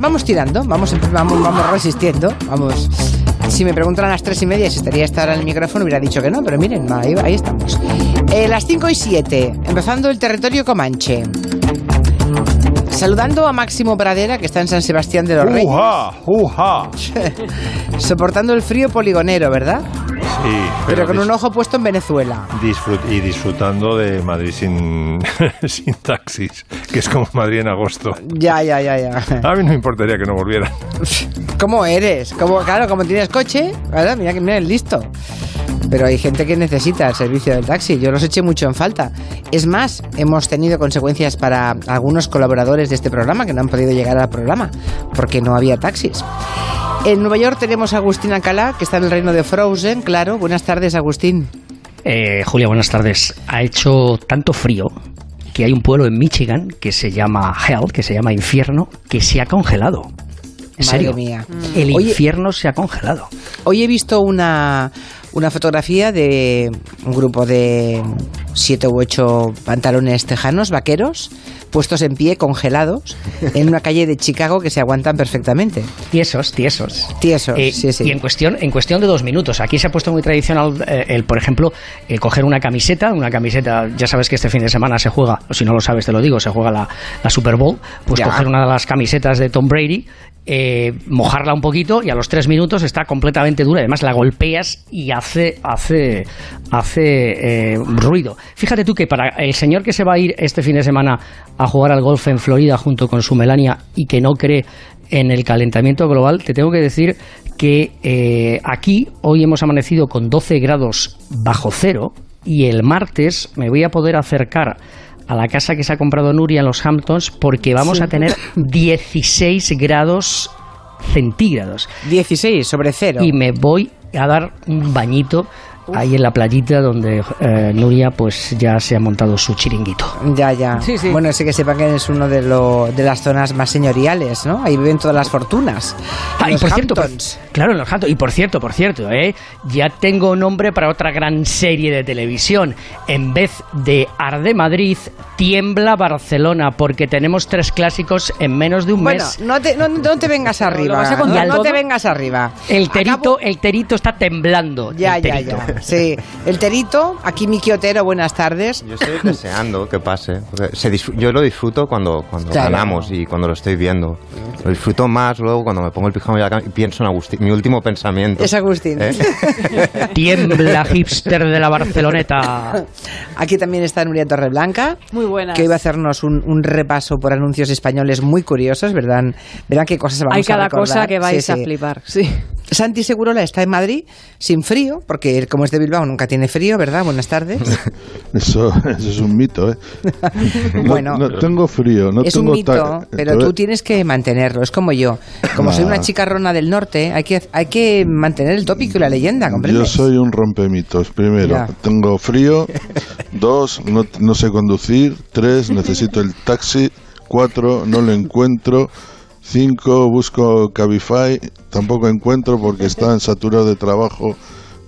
vamos, tirando, vamos, vamos, vamos resistiendo, vamos. Si me preguntan a las tres y media si estaría esta hora en el micrófono, hubiera dicho que no, pero miren, ahí, ahí estamos. Eh, las cinco y siete, empezando el territorio comanche. Saludando a Máximo Pradera, que está en San Sebastián de los Reyes. ¡Uja! ¡Uja! Soportando el frío poligonero, ¿verdad? Sí, Pero, con dis- un ojo puesto en Venezuela. disfrut- y disfrutando de Madrid sin, sin taxis, que es como Madrid en agosto. Ya, ya, ya, ya. A mí no me importaría que no volvieran. ¿Cómo eres? Como, claro, como tienes coche, claro, mira que mira, es listo. Pero hay gente que necesita el servicio del taxi. Yo los eché mucho en falta. Es más, hemos tenido consecuencias para algunos colaboradores de este programa que no han podido llegar al programa porque no había taxis. En Nueva York tenemos a Agustín Alcalá, que está en el reino de Frozen, claro. Buenas tardes, Agustín. Eh, Julia, buenas tardes. Ha hecho tanto frío que hay un pueblo en Michigan que se llama Hell, que se llama Infierno, que se ha congelado. En Madre serio. mía. El Oye- infierno se ha congelado. Hoy he visto una, una fotografía de un grupo de siete u ocho pantalones tejanos, vaqueros, puestos en pie, congelados, en una calle de Chicago que se aguantan perfectamente. Tiesos, tiesos. Tiesos, Eh, sí, sí. Y en cuestión, en cuestión de dos minutos. Aquí se ha puesto muy tradicional eh, el, por ejemplo, el coger una camiseta, una camiseta, ya sabes que este fin de semana se juega, o si no lo sabes te lo digo, se juega la, la Super Bowl, pues Ya. coger una de las camisetas de Tom Brady, eh, mojarla un poquito y a los tres minutos está completamente dura. Además la golpeas y hace, hace, hace eh, ruido. Fíjate tú que para el señor que se va a ir este fin de semana a jugar al golf en Florida junto con su Melania y que no cree en el calentamiento global, te tengo que decir que eh, aquí hoy hemos amanecido con 12 grados bajo cero y el martes me voy a poder acercar a la casa que se ha comprado Nuria en los Hamptons porque vamos a tener 16 grados centígrados 16 sobre cero. y me voy a dar un bañito ahí en la playita donde eh, Nuria pues ya se ha montado su chiringuito. Ya, ya. Sí, sí. Bueno, sí que sepan que es uno de, lo- de las zonas más señoriales, ¿no? Ahí viven todas las fortunas. Ah, y Los por cierto, por- Hamptons. claro, en los Hamptons. Y por cierto, por cierto, ¿eh? ya tengo nombre para otra gran serie de televisión. En vez de Arde Madrid, tiembla Barcelona, porque tenemos tres clásicos en menos de un Bueno, mes. no te, no, no te vengas arriba. no, no te vengas arriba. El terito, Acabo- el terito está temblando. Ya, ya, ya. Sí. El Terito, aquí Miki Otero, buenas tardes. Yo estoy deseando que pase. se yo lo disfruto cuando, cuando Claro. ganamos y cuando lo estoy viendo. Lo disfruto más luego cuando me pongo el pijama y la cama y pienso en Agustín. Mi último pensamiento. Es Agustín. ¿Eh? Tiembla hipster de la Barceloneta. Aquí también está Nuria Torreblanca. Muy buenas. Que iba a hacernos un, un repaso por anuncios españoles muy curiosos, ¿verdad? Verán qué cosas vamos Hay a cada recordar. cosa que vais Sí, a sí. flipar. Sí. Santi Segurola está en Madrid sin frío, porque como es de Bilbao nunca tiene frío, ¿verdad? Buenas tardes. Eso, eso es un mito, ¿eh? No, Bueno. no tengo frío, no es un mito, pero tú tienes que mantenerlo. Es como yo. Como soy una chicarrona del norte, hay que, hay que mantener el tópico y la leyenda, Yo ¿comprendes? soy un rompemitos. Primero, tengo frío. Dos, no, no sé conducir. Tres, necesito el taxi. Cuatro, no lo encuentro. Cinco, busco Cabify. Tampoco encuentro porque están saturados de trabajo.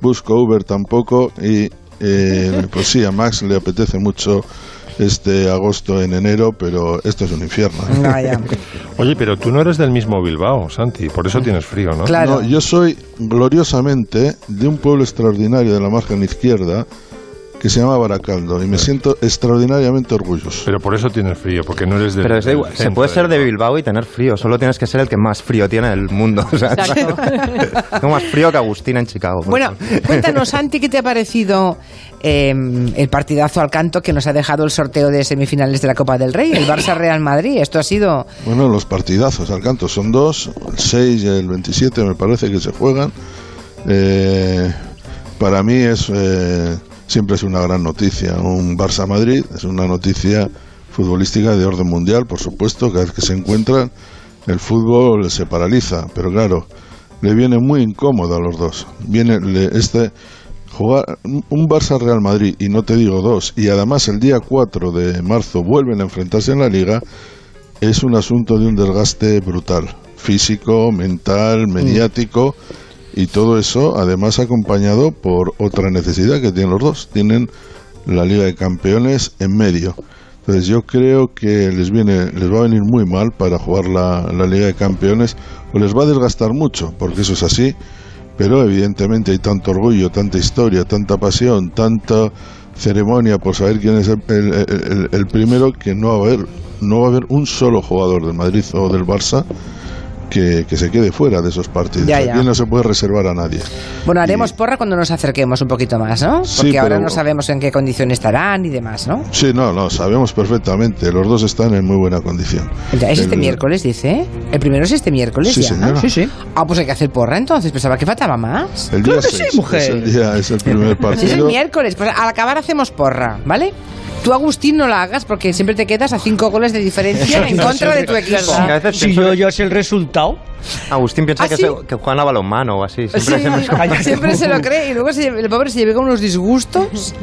Busco Uber tampoco. Y eh, pues sí, a Max le apetece mucho este agosto en enero, pero esto es un infierno. Vaya. Oye, pero tú no eres del mismo Bilbao, Santi, por eso tienes frío, ¿no? Claro. No, yo soy gloriosamente de un pueblo extraordinario de la margen izquierda que se llama Baracaldo y me siento extraordinariamente orgulloso. Pero por eso tienes frío, porque no eres del Pero es igual, se puede ser de Bilbao. Y tener frío. Solo tienes que ser el que más frío tiene del mundo. o sea, Exacto. Más frío que Agustín en Chicago. Bueno, cuéntanos, Santi, ¿qué te ha parecido eh, el partidazo al canto que nos ha dejado el sorteo de semifinales de la Copa del Rey, el Barça-Real Madrid? Esto ha sido... Bueno, los partidazos al canto son dos, el 6 y el 27 me parece que se juegan. Eh, para mí es eh, siempre es una gran noticia. Un Barça-Madrid es una noticia futbolística de orden mundial, por supuesto, cada vez que se encuentran el fútbol se paraliza, pero claro, le viene muy incómodo a los dos. Viene le- este jugar un Barça Real Madrid y no te digo dos y además el día 4 de marzo vuelven a enfrentarse en la liga es un asunto de un desgaste brutal, físico, mental, mediático y todo eso además acompañado por otra necesidad que tienen los dos, tienen la Liga de Campeones en medio. Entonces yo creo que les viene, les va a venir muy mal para jugar la, Liga de Campeones o les va a desgastar mucho, porque eso es así. Pero evidentemente hay tanto orgullo, tanta historia, tanta pasión, tanta ceremonia por saber quién es el- el primero que no va a haber no va a haber un solo jugador del Madrid o del Barça que, que se quede fuera de esos partidos. Ya, ya. Aquí no se puede reservar a nadie. Bueno, haremos porra cuando nos acerquemos un poquito más, ¿no? Porque Sí, ahora pero- no sabemos en qué condiciones estarán y demás, ¿no? Sí, no, no, sabemos perfectamente. Los dos están en muy buena condición. Ya, ¿Es este miércoles, dice? ¿El primero es este miércoles Sí, ya? señora. Sí, sí. Ah, pues hay que hacer porra entonces. Pensaba que faltaba más. El día Claro que sí, mujer. Es el, día, es el primer Si es el partido. miércoles, pues al acabar hacemos porra, ¿vale? Tú, Agustín, no la hagas porque siempre te quedas a cinco goles de diferencia en contra de tu equipo. Pienso yo ya sé el resultado. Agustín piensa ¿Ah, que, sí? se- que juegan a balonmano o así. Siempre Sí, se nos- Cállate. siempre se lo cree y luego se- el pobre se lleva con unos disgustos.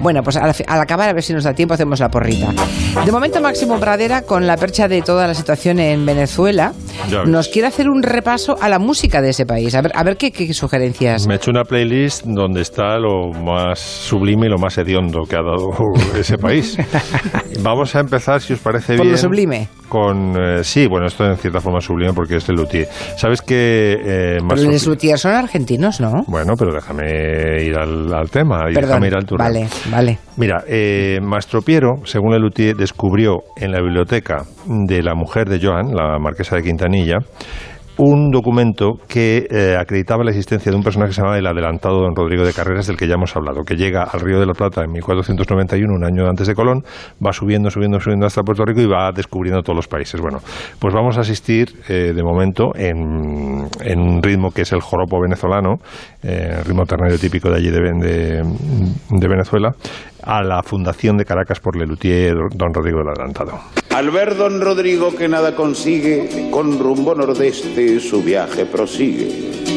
Bueno, pues al, al acabar, a ver si nos da tiempo, hacemos la porrita. De momento, Máximo Pradera, con la percha de toda la situación en Venezuela, nos quiere hacer un repaso a la música de ese país. A ver, a ver qué, qué sugerencias. Me he hecho una playlist donde está lo más sublime y lo más hediondo que ha dado ese país. Vamos a empezar, si os parece Por bien. lo sublime. Con, eh, sí, bueno, esto en cierta forma es sublime porque es el luthier. ¿Sabes que eh, más Pero los luthiers son argentinos, ¿no? Bueno, pero déjame ir al, al tema y Perdón. déjame ir al turno. Vale, vale. Mira, eh, Mastro Piero, según el luthier, descubrió en la biblioteca de la mujer de Joan, la marquesa de Quintanilla, un documento que eh, acreditaba la existencia de un personaje que se llamaba el adelantado don Rodrigo de Carreras, del que ya hemos hablado, que llega al Río de la Plata en 1491, un año antes de Colón, va subiendo, subiendo, subiendo hasta Puerto Rico y va descubriendo todos los países. Bueno, pues vamos a asistir eh, de momento en, en un ritmo que es el joropo venezolano, eh, ritmo ternario típico de allí de- de Venezuela, a la fundación de Caracas por Lelutier don Rodrigo del Adelantado. Al ver don Rodrigo que nada consigue, con rumbo nordeste su viaje prosigue.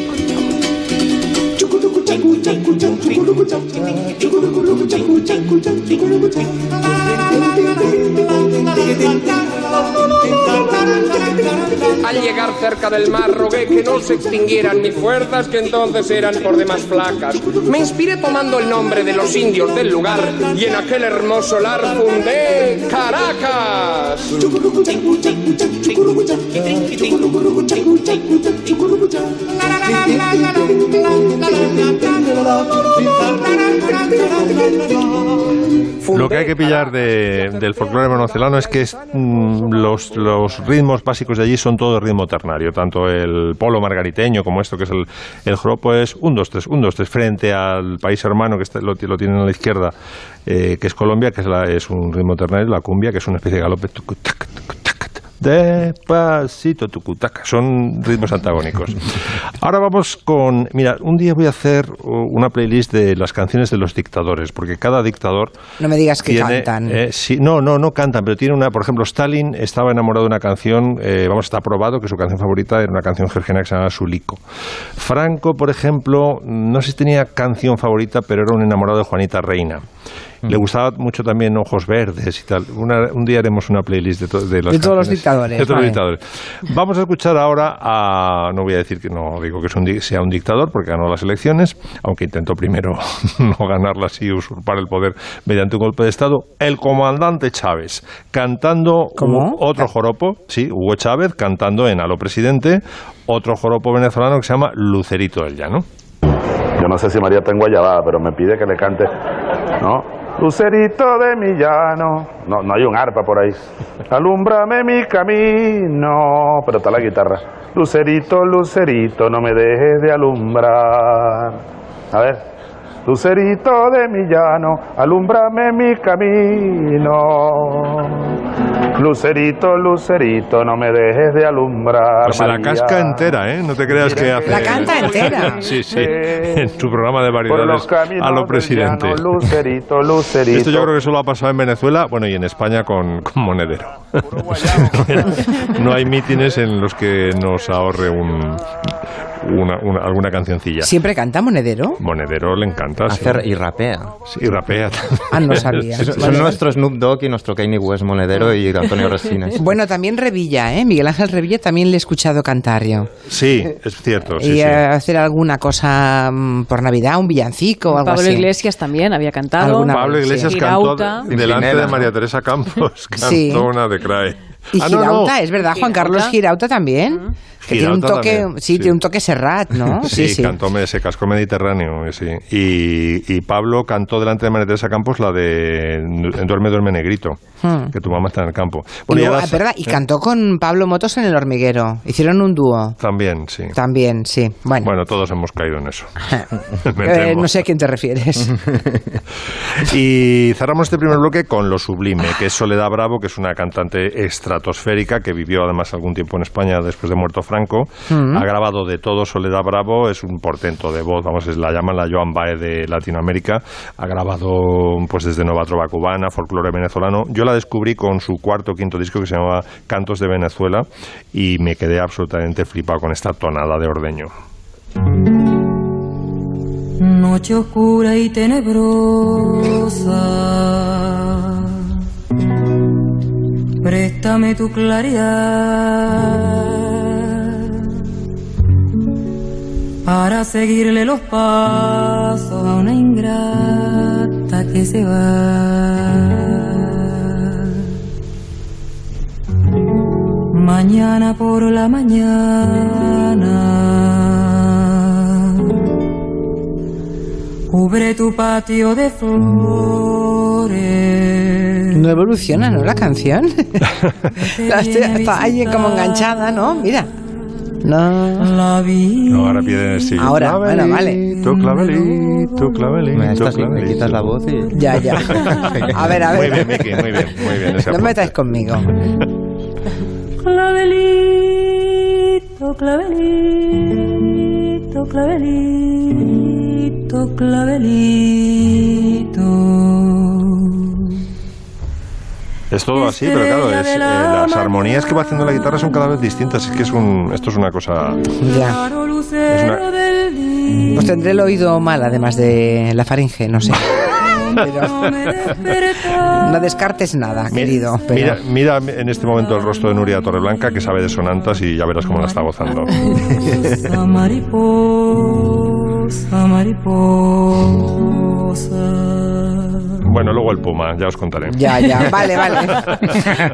Al llegar cerca del mar rogué que no se extinguieran mis fuerzas que entonces eran por demás flacas. Me inspiré tomando el nombre de los indios del lugar y en aquel hermoso lar fundé Caracas. Lo que hay que pillar de- del folclore venezolano es que mm, los, ritmos básicos de allí son todo ritmo ternario, tanto el polo margariteño como esto que es el, el joropo es un, dos, tres, un, dos, tres, frente al país hermano que está- lo, tienen a la izquierda, eh, que es Colombia, que es, un ritmo ternario, la cumbia, que es una especie de galope. tac, Despacito, tucutaca. Son ritmos antagónicos. Ahora vamos con. Mira, un día voy a hacer una playlist de las canciones de los dictadores, porque cada dictador No me digas que tiene, cantan. eh, sí, no, no, no cantan, pero tiene una, por ejemplo, Stalin estaba enamorado de una canción, eh, vamos, está probado que su canción favorita era una canción georgiana que se llama Sulico. Franco, por ejemplo, no sé si tenía canción favorita, pero era un enamorado de Juanita Reina. Le gustaba mucho también Ojos Verdes y tal. Una- un día haremos una playlist de, to- de las De todos los dictadores, De todos vale. los dictadores. Vamos a escuchar ahora a. No voy a decir que no digo que es un di- sea un dictador porque ganó las elecciones, aunque intentó primero no ganarlas y usurpar el poder mediante un golpe de Estado. El comandante Chávez cantando otro joropo, sí, Hugo Chávez cantando en Alo Presidente, otro joropo venezolano que se llama Lucerito del Llano. Yo no sé si María está en Guayabada, pero me pide que le cante, ¿no? Lucerito de mi llano. No, no hay un arpa por ahí. Alúmbrame mi camino. Pero está la guitarra. Lucerito, lucerito, no me dejes de alumbrar. A ver. Lucerito de mi llano, alúmbrame mi camino. Lucerito, lucerito, no me dejes de alumbrar. Pues se la casca entera, ¿eh? No te creas que hace... La canta entera. Sí, sí, en su programa de variedades caminos a lo presidente. llano, lucerito, lucerito. Esto yo creo que solo ha pasado en Venezuela, bueno, y en España con, con Monedero. no hay mítines en los que nos ahorre un, una, una- alguna cancioncilla. ¿Siempre canta Monedero? Monedero le encanta. sí. Hacer y rapea. Sí, y rapea. Ah, no sabía. Son Vale. nuestro Snoop Dogg y nuestro Kanye West monedero y Antonio Resines. Bueno, también Revilla, ¿eh? Miguel Ángel Revilla también le he escuchado cantar yo. Sí, es cierto. Sí, y sí. eh, hacer alguna cosa mm, por Navidad, un villancico o algo Pablo así. Iglesias también había cantado. Alguna- Pablo sí. Iglesias Girauta. cantó delante Pimpinela, de María ¿no? Teresa Campos. Cantó Sí. una de Crae. Y Ah, no, no. Girauta, es verdad, Juan Carlos Girauta. Girauta también. Que tiene un toque, también, sí, sí. tiene un toque Serrat, ¿no? Sí, cantó me- ese casco mediterráneo, eh, sí. Y, y Pablo cantó delante de María Teresa Campos la de Duerme, duerme negrito, Hmm. que tu mamá está en el campo. Y, Bueno, y luego, ahora- ah, verdad, y cantó con Pablo Motos en El Hormiguero. Hicieron un dúo. También, sí. También, sí. Bueno, Bueno, todos hemos caído en eso. Eh, no sé a quién te refieres. Y cerramos este primer bloque con Lo Sublime, que es Soledad Bravo, que es una cantante estratosférica que vivió además algún tiempo en España después de muerto Franco. Ha grabado de todo Soledad Bravo, es un portento de voz, vamos, es- la llaman la Joan Baez de Latinoamérica. Ha grabado pues desde Nueva Trova Cubana, folclore venezolano. Yo la descubrí con su cuarto o quinto disco que se llamaba Cantos de Venezuela y me quedé absolutamente flipado con esta tonada de ordeño. Noche oscura y tenebrosa. Préstame tu claridad para seguirle los pasos a una ingrata que se va. Mañana por la mañana. Cubre tu patio de flores. No evoluciona, ¿no? La canción. La estoy- está ahí como enganchada, ¿no? Mira. No. La vida. No, ahora piden el sí. Ahora, bueno, vale. Tu clavelito, clavelito, Me, estás- me clavelito. quitas la voz y... Ya, ya. A ver, a Muy ver. bien, Miki, muy bien, muy bien. No me apunte. metáis conmigo. Clavelito, clavelito, clavelito, clavelito. Es todo así, pero claro, es, eh, las armonías que va haciendo la guitarra son cada vez distintas. Es que es un, esto es una cosa. Ya. Una- día. Pues tendré el oído mal, además de la faringe, no sé. Pero No descartes nada, Mi- querido. Pero... Mira, mira en este momento el rostro de Nuria Torreblanca, que sabe de sonantas y ya verás cómo la está gozando. Mariposa, mariposa, mariposa. Bueno, luego el Puma, ya os contaré. Ya, ya, vale, vale.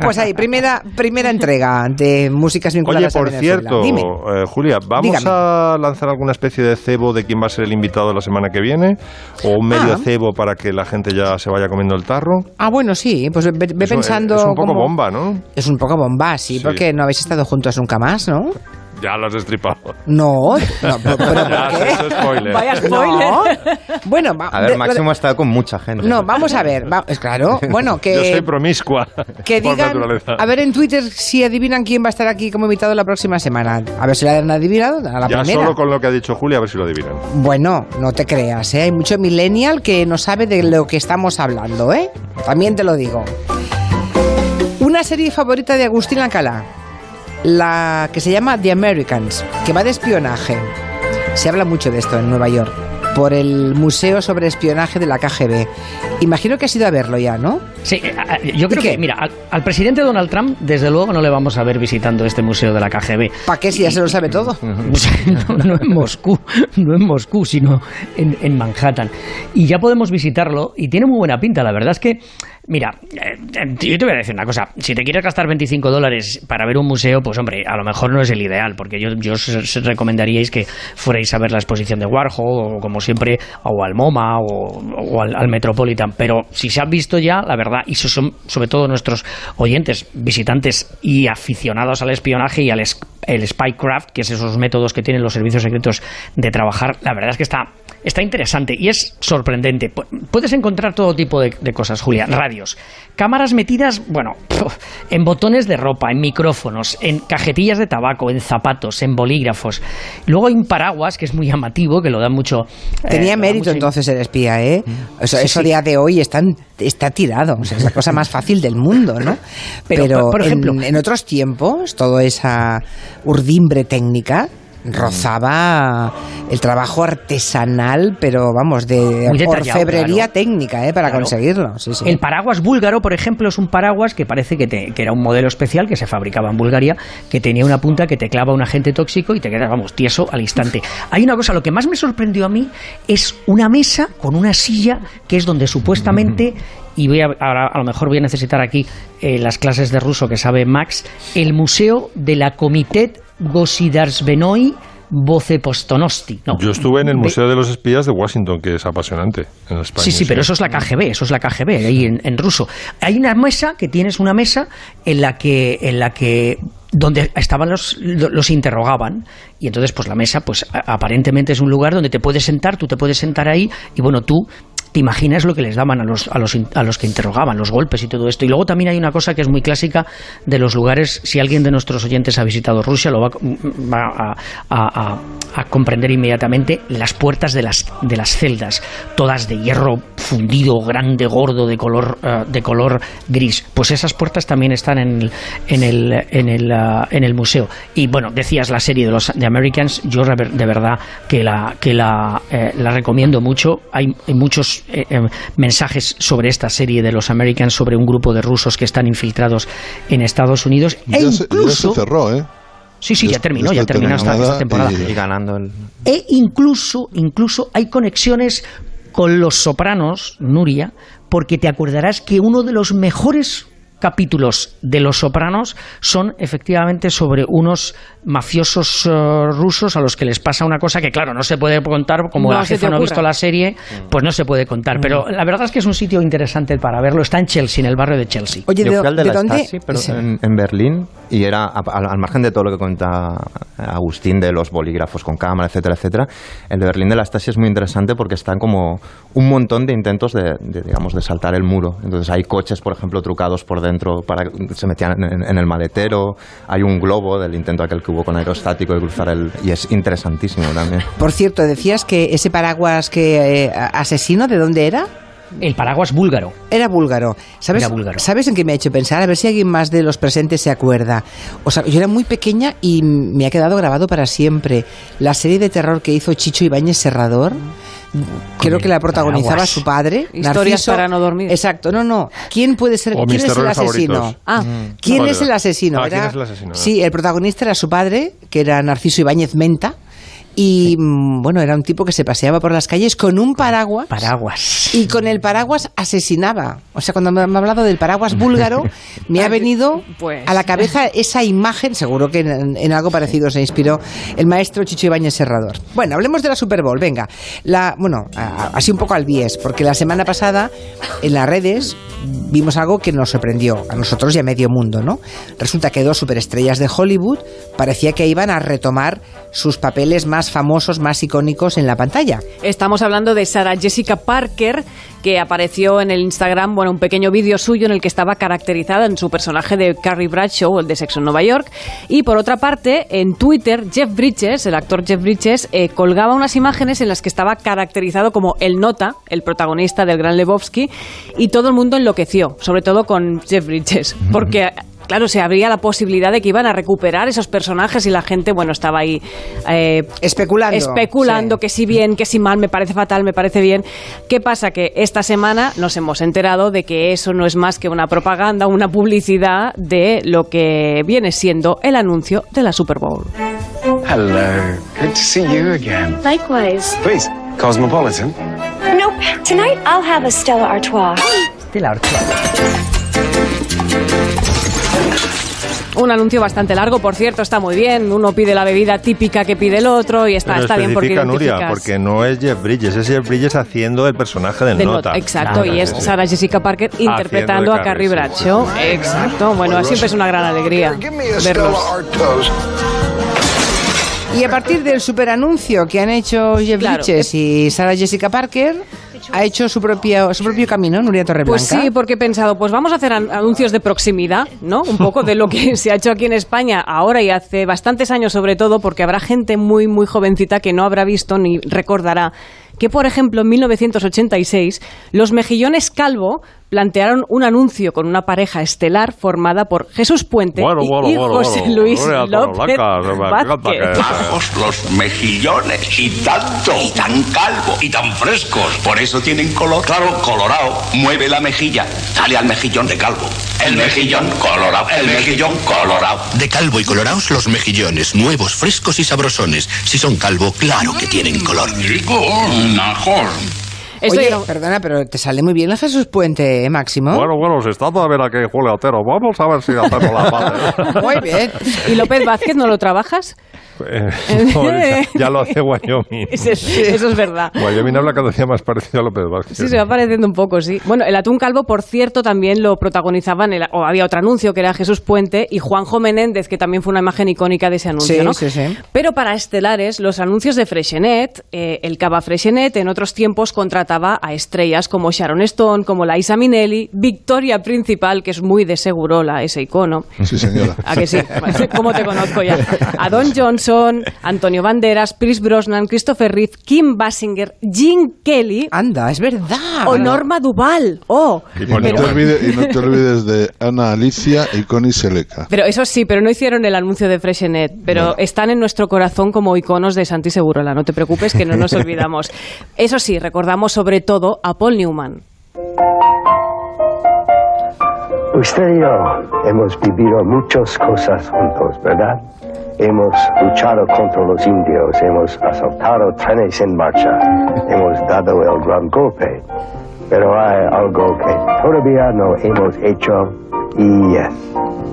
Pues ahí, primera, primera entrega de músicas Oye, vinculadas a por cierto, Dime. eh, Julia, ¿vamos Dígame. a lanzar alguna especie de cebo de quién va a ser el invitado la semana que viene? ¿O un medio Ah. cebo para que la gente ya se vaya comiendo el tarro? Ah, bueno, sí, pues ve, ve Eso, pensando. Es un poco bomba, ¿no? Es un poco bomba, sí, Sí. porque no habéis estado juntos nunca más, ¿no? Ya lo has destripado. No, no, pero, pero ¿por Ya, qué? eso es spoiler. Vaya spoiler. No. Bueno, va- A ver, lo de- Máximo ha estado con mucha gente. No, vamos a ver, va- es claro, bueno, que... Yo soy promiscua. Que por digan, naturaleza. a ver en Twitter si adivinan quién va a estar aquí como invitado la próxima semana. A ver si la han adivinado a la ya primera. solo con lo que ha dicho Julia, a ver si lo adivinan. Bueno, no te creas, ¿eh? hay mucho millennial que no sabe de lo que estamos hablando, ¿eh? También te lo digo. Una serie favorita de Agustín Alcalá, la que se llama The Americans, que va de espionaje. Se habla mucho de esto en Nueva York, por el Museo sobre Espionaje de la KGB. Imagino que has ido a verlo ya, ¿no? Sí, eh, eh, yo creo que, mira, al, al presidente Donald Trump, desde luego, no le vamos a ver visitando este museo de la KGB. ¿Para qué si ya se lo sabe todo? no, no en Moscú, no en Moscú, sino en, en Manhattan. Y ya podemos visitarlo y tiene muy buena pinta. La verdad es que, mira, eh, eh, yo te voy a decir una cosa. Si te quieres gastar 25 dólares para ver un museo, pues hombre, a lo mejor no es el ideal, porque yo, yo os, recomendaríais que fuerais a ver la exposición de Warhol, o como siempre, o al MoMA, o, al, al Metropolitan. Pero si se han visto ya, la verdad, y si son sobre todo nuestros oyentes, visitantes y aficionados al espionaje y al el spycraft, que es esos métodos que tienen los servicios secretos de trabajar, la verdad es que está, está interesante y es sorprendente. Pu- Puedes encontrar todo tipo de, de cosas, Julia. Radios, cámaras metidas, bueno, en botones de ropa, en micrófonos, en cajetillas de tabaco, en zapatos, en bolígrafos. Luego hay un paraguas que es muy llamativo, que lo da mucho... eh, Tenía mérito mucho- entonces ser espía, ¿eh? Eso, Sí, eso sí. día de hoy está, tirado, o sea, es la cosa más fácil del mundo, ¿no? Pero, por- por en- ejemplo- en, otros tiempos, toda esa urdimbre técnica rozaba el trabajo artesanal, pero vamos, de orfebrería claro. técnica, ¿eh? Para Claro. conseguirlo. Sí, sí. El paraguas búlgaro, por ejemplo, es un paraguas que parece que, te- que era un modelo especial que se fabricaba en Bulgaria, que tenía una punta que te clava un agente tóxico y te queda, vamos, tieso al instante. Hay una cosa, lo que más me sorprendió a mí es una mesa con una silla que es donde supuestamente, y voy a, ahora a lo mejor voy a necesitar aquí eh, las clases de ruso que sabe Max, el museo de la Comitet Gosidarsvenoi Vocepostonosti. No, Yo estuve en el Museo de los Espías de Washington, que es apasionante en España. Sí, sí, pero eso es la KGB, eso es la KGB, ahí en, en ruso. Hay una mesa, que tienes una mesa en la que, en la que donde estaban los, los interrogaban y entonces pues la mesa pues aparentemente es un lugar donde te puedes sentar, tú te puedes sentar ahí y bueno, tú te imaginas lo que les daban a los, a los, a los que interrogaban, los golpes y todo esto. Y luego también hay una cosa que es muy clásica de los lugares, si alguien de nuestros oyentes ha visitado Rusia, lo va, a- va a, a- comprender inmediatamente, las puertas de las, de las celdas, todas de hierro fundido, grande, gordo, de color, eh, de color gris. Pues esas puertas también están en el, en el, en el, ah, en el museo. Y bueno, decías la serie de los de Americans, yo de verdad que la, que la, eh, la recomiendo mucho. Hay, hay muchos eh, eh, mensajes sobre esta serie de los Americans, sobre un grupo de rusos que están infiltrados en Estados Unidos. E Ya se, ya incluso, se cerró, ¿eh? sí, sí, ya Ya terminó, ya terminó esta temporada. y- Y ganando el... E incluso, incluso hay conexiones con Los Sopranos, Nuria, porque te acordarás que uno de los mejores capítulos de Los Sopranos son efectivamente sobre unos mafiosos eh, rusos a los que les pasa una cosa que claro no se puede contar como No la jefa no ha visto la serie pues no se puede contar pero la verdad es que es un sitio interesante para verlo está en Chelsea en el barrio de Chelsea Oye, Yo ¿de, fui al de, de la dónde? Stasi, pero Sí. en, en Berlín, y era a- al, al margen de todo lo que cuenta Agustín de los bolígrafos con cámara, etcétera, etcétera, el de Berlín de la Stasi es muy interesante porque están como un montón de intentos de, de, digamos, de saltar el muro. Entonces hay coches, por ejemplo, trucados por dentro para se metían en, el maletero, hay un globo del intento aquel que hubo con aerostático de cruzar el... y es interesantísimo también. Por cierto, decías que ese paraguas que eh, asesino, ¿de dónde era? El paraguas búlgaro Era búlgaro. ¿Sabes, Era búlgaro. ¿Sabes en qué me ha hecho pensar? A ver si alguien más de los presentes se acuerda. O sea, yo era muy pequeña y me ha quedado grabado para siempre. La serie de terror que hizo Chicho Ibáñez Serrador. Creo que la protagonizaba paraguas. su padre. Historias Narciso. para no dormir. Exacto, no, no. ¿Quién puede ser? ¿Quién mis es el asesino? Ah, ¿Quién ¿Cuál es el asesino? Ah, ¿quién es el asesino? Sí, el protagonista era su padre, que era Narciso Ibáñez Menta. Y mm, bueno, era un tipo que se paseaba por las calles con un paraguas. paraguas Y con el paraguas asesinaba. O sea, cuando me me ha hablado del paraguas búlgaro, me ha venido Pues. a la cabeza esa imagen, seguro que en, en algo parecido se inspiró el maestro Chicho Ibáñez Serrador. Bueno, hablemos de la Super Bowl, venga. La, bueno, a- así un poco al bies, porque la semana pasada en las redes vimos algo que nos sorprendió a nosotros y a medio mundo, ¿no? Resulta que dos superestrellas de Hollywood parecía que iban a retomar sus papeles más famosos, más icónicos en la pantalla. Estamos hablando de Sarah Jessica Parker, que apareció en el Instagram, bueno, un pequeño vídeo suyo en el que estaba caracterizada en su personaje de Carrie Bradshaw, el de Sexo en Nueva York. Y por otra parte, en Twitter, Jeff Bridges, el actor Jeff Bridges, eh, colgaba unas imágenes en las que estaba caracterizado como el Nota, el protagonista del Gran Lebowski, y todo el mundo enloqueció, sobre todo con Jeff Bridges, porque claro, se abría la posibilidad de que iban a recuperar esos personajes y la gente, bueno, estaba ahí eh, Especulando. especulando Sí. que si bien, que si mal, me parece fatal, me parece bien. ¿Qué pasa? Que esta semana nos hemos enterado de que eso no es más que una propaganda, una publicidad de lo que viene siendo el anuncio de la Super Bowl. Hello. Good to see you again. Likewise. Please, Cosmopolitan. Nope. Tonight I'll have a Stella Artois. de la Artois. Un anuncio bastante largo, por cierto, está muy bien. Uno pide la bebida típica que pide el otro y está, Pero está bien porque Nuria, porque no es Jeff Bridges, es Jeff Bridges haciendo el personaje del de nota. nota. Exacto, Claro, y es sí, sí. Sarah Jessica Parker interpretando a Carrie sí, Bradshaw. Exacto, bueno, siempre es una gran alegría verlos. Y a partir del superanuncio que han hecho Jeff Claro. Bridges y Sarah Jessica Parker, ha hecho su propio, su propio camino, Nuria Torreblanca. Pues sí, porque he pensado, pues vamos a hacer an- anuncios de proximidad, ¿no? Un poco de lo que se ha hecho aquí en España ahora y hace bastantes años sobre todo, porque habrá gente muy, muy jovencita que no habrá visto ni recordará que, por ejemplo, en 1986, los mejillones Calvo plantearon un anuncio con una pareja estelar formada por Jesús Puente Bueno, y, bueno, y bueno, José bueno. Luis López Vázquez. Bajos los mejillones y tanto, y tan calvo, y tan frescos. Por eso tienen color. Claro, colorado. Mueve la mejilla. Dale al mejillón de calvo. El mejillón colorado. El mejillón colorado. De calvo y colorados los mejillones, nuevos, frescos y sabrosones. Si son calvo, claro que tienen color. Rico, mejor. Oye, perdona, pero te sale muy bien el Jesús Puente, ¿eh, Máximo? Bueno, bueno, se está a ver aquí Julio Otero. Vamos a ver si hacemos la paz. Muy bien. ¿Y López Vázquez no lo trabajas? Eh, no, ya, ya lo hace Wyoming. Eso es, eso es verdad. Wyoming habla cada día más parecido a López Vázquez. Sí, se va pareciendo un poco, sí. Bueno, el atún calvo, por cierto, también lo protagonizaban, el- o había otro anuncio que era Jesús Puente y Juanjo Menéndez, que también fue una imagen icónica de ese anuncio, Sí, ¿no? sí, sí. Pero para estelares, los anuncios de Freshenet, eh, el Cava Freshenet en otros tiempos contrataba a estrellas como Sharon Stone, como Liza Minnelli, Victoria Principal, que es muy de Segurola, ese icono. Sí, señora. ¿A que sí? ¿Cómo te conozco ya? A Don Johnson, Antonio Banderas, Chris Brosnan, Christopher Reeve, Kim Basinger, Gene Kelly. Anda, es verdad. O Norma Duval. Oh, Y no, te olvides, y no te olvides de Ana Alicia y Connie Seleca. Pero eso sí, pero no hicieron el anuncio de Freshenet, pero están en nuestro corazón como iconos de Santi Segurola, no te preocupes que no nos olvidamos. Eso sí, recordamos sobre todo a Paul Newman. Usted y yo hemos vivido muchas cosas juntos, ¿verdad? Hemos luchado contra los indios, hemos asaltado trenes en marcha, hemos dado el gran golpe. Pero hay algo que todavía no hemos hecho y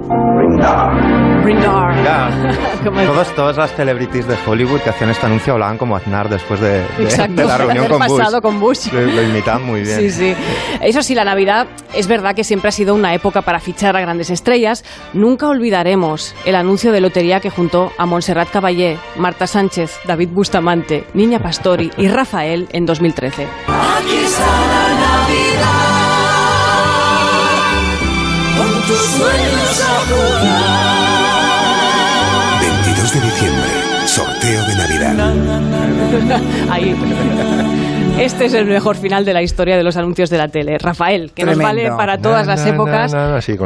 es brindar. Brindar. Todos, todas las celebrities de Hollywood que hacían este anuncio hablaban como Aznar después de, de- de la reunión con Bush. pasado con Bush. Lo, lo imitaban muy bien. Sí, sí. Eso sí, la Navidad es verdad que siempre ha sido una época para fichar a grandes estrellas. Nunca olvidaremos el anuncio de lotería que juntó a Montserrat Caballé, Marta Sánchez, David Bustamante, Niña Pastori y Rafael en 2013. Aquí está la tus sueños a jugar. 22 de diciembre, sorteo de Navidad. Ahí. Este es el mejor final de la historia de los anuncios de la tele. Rafael, que nos Tremendo. vale para todas las épocas.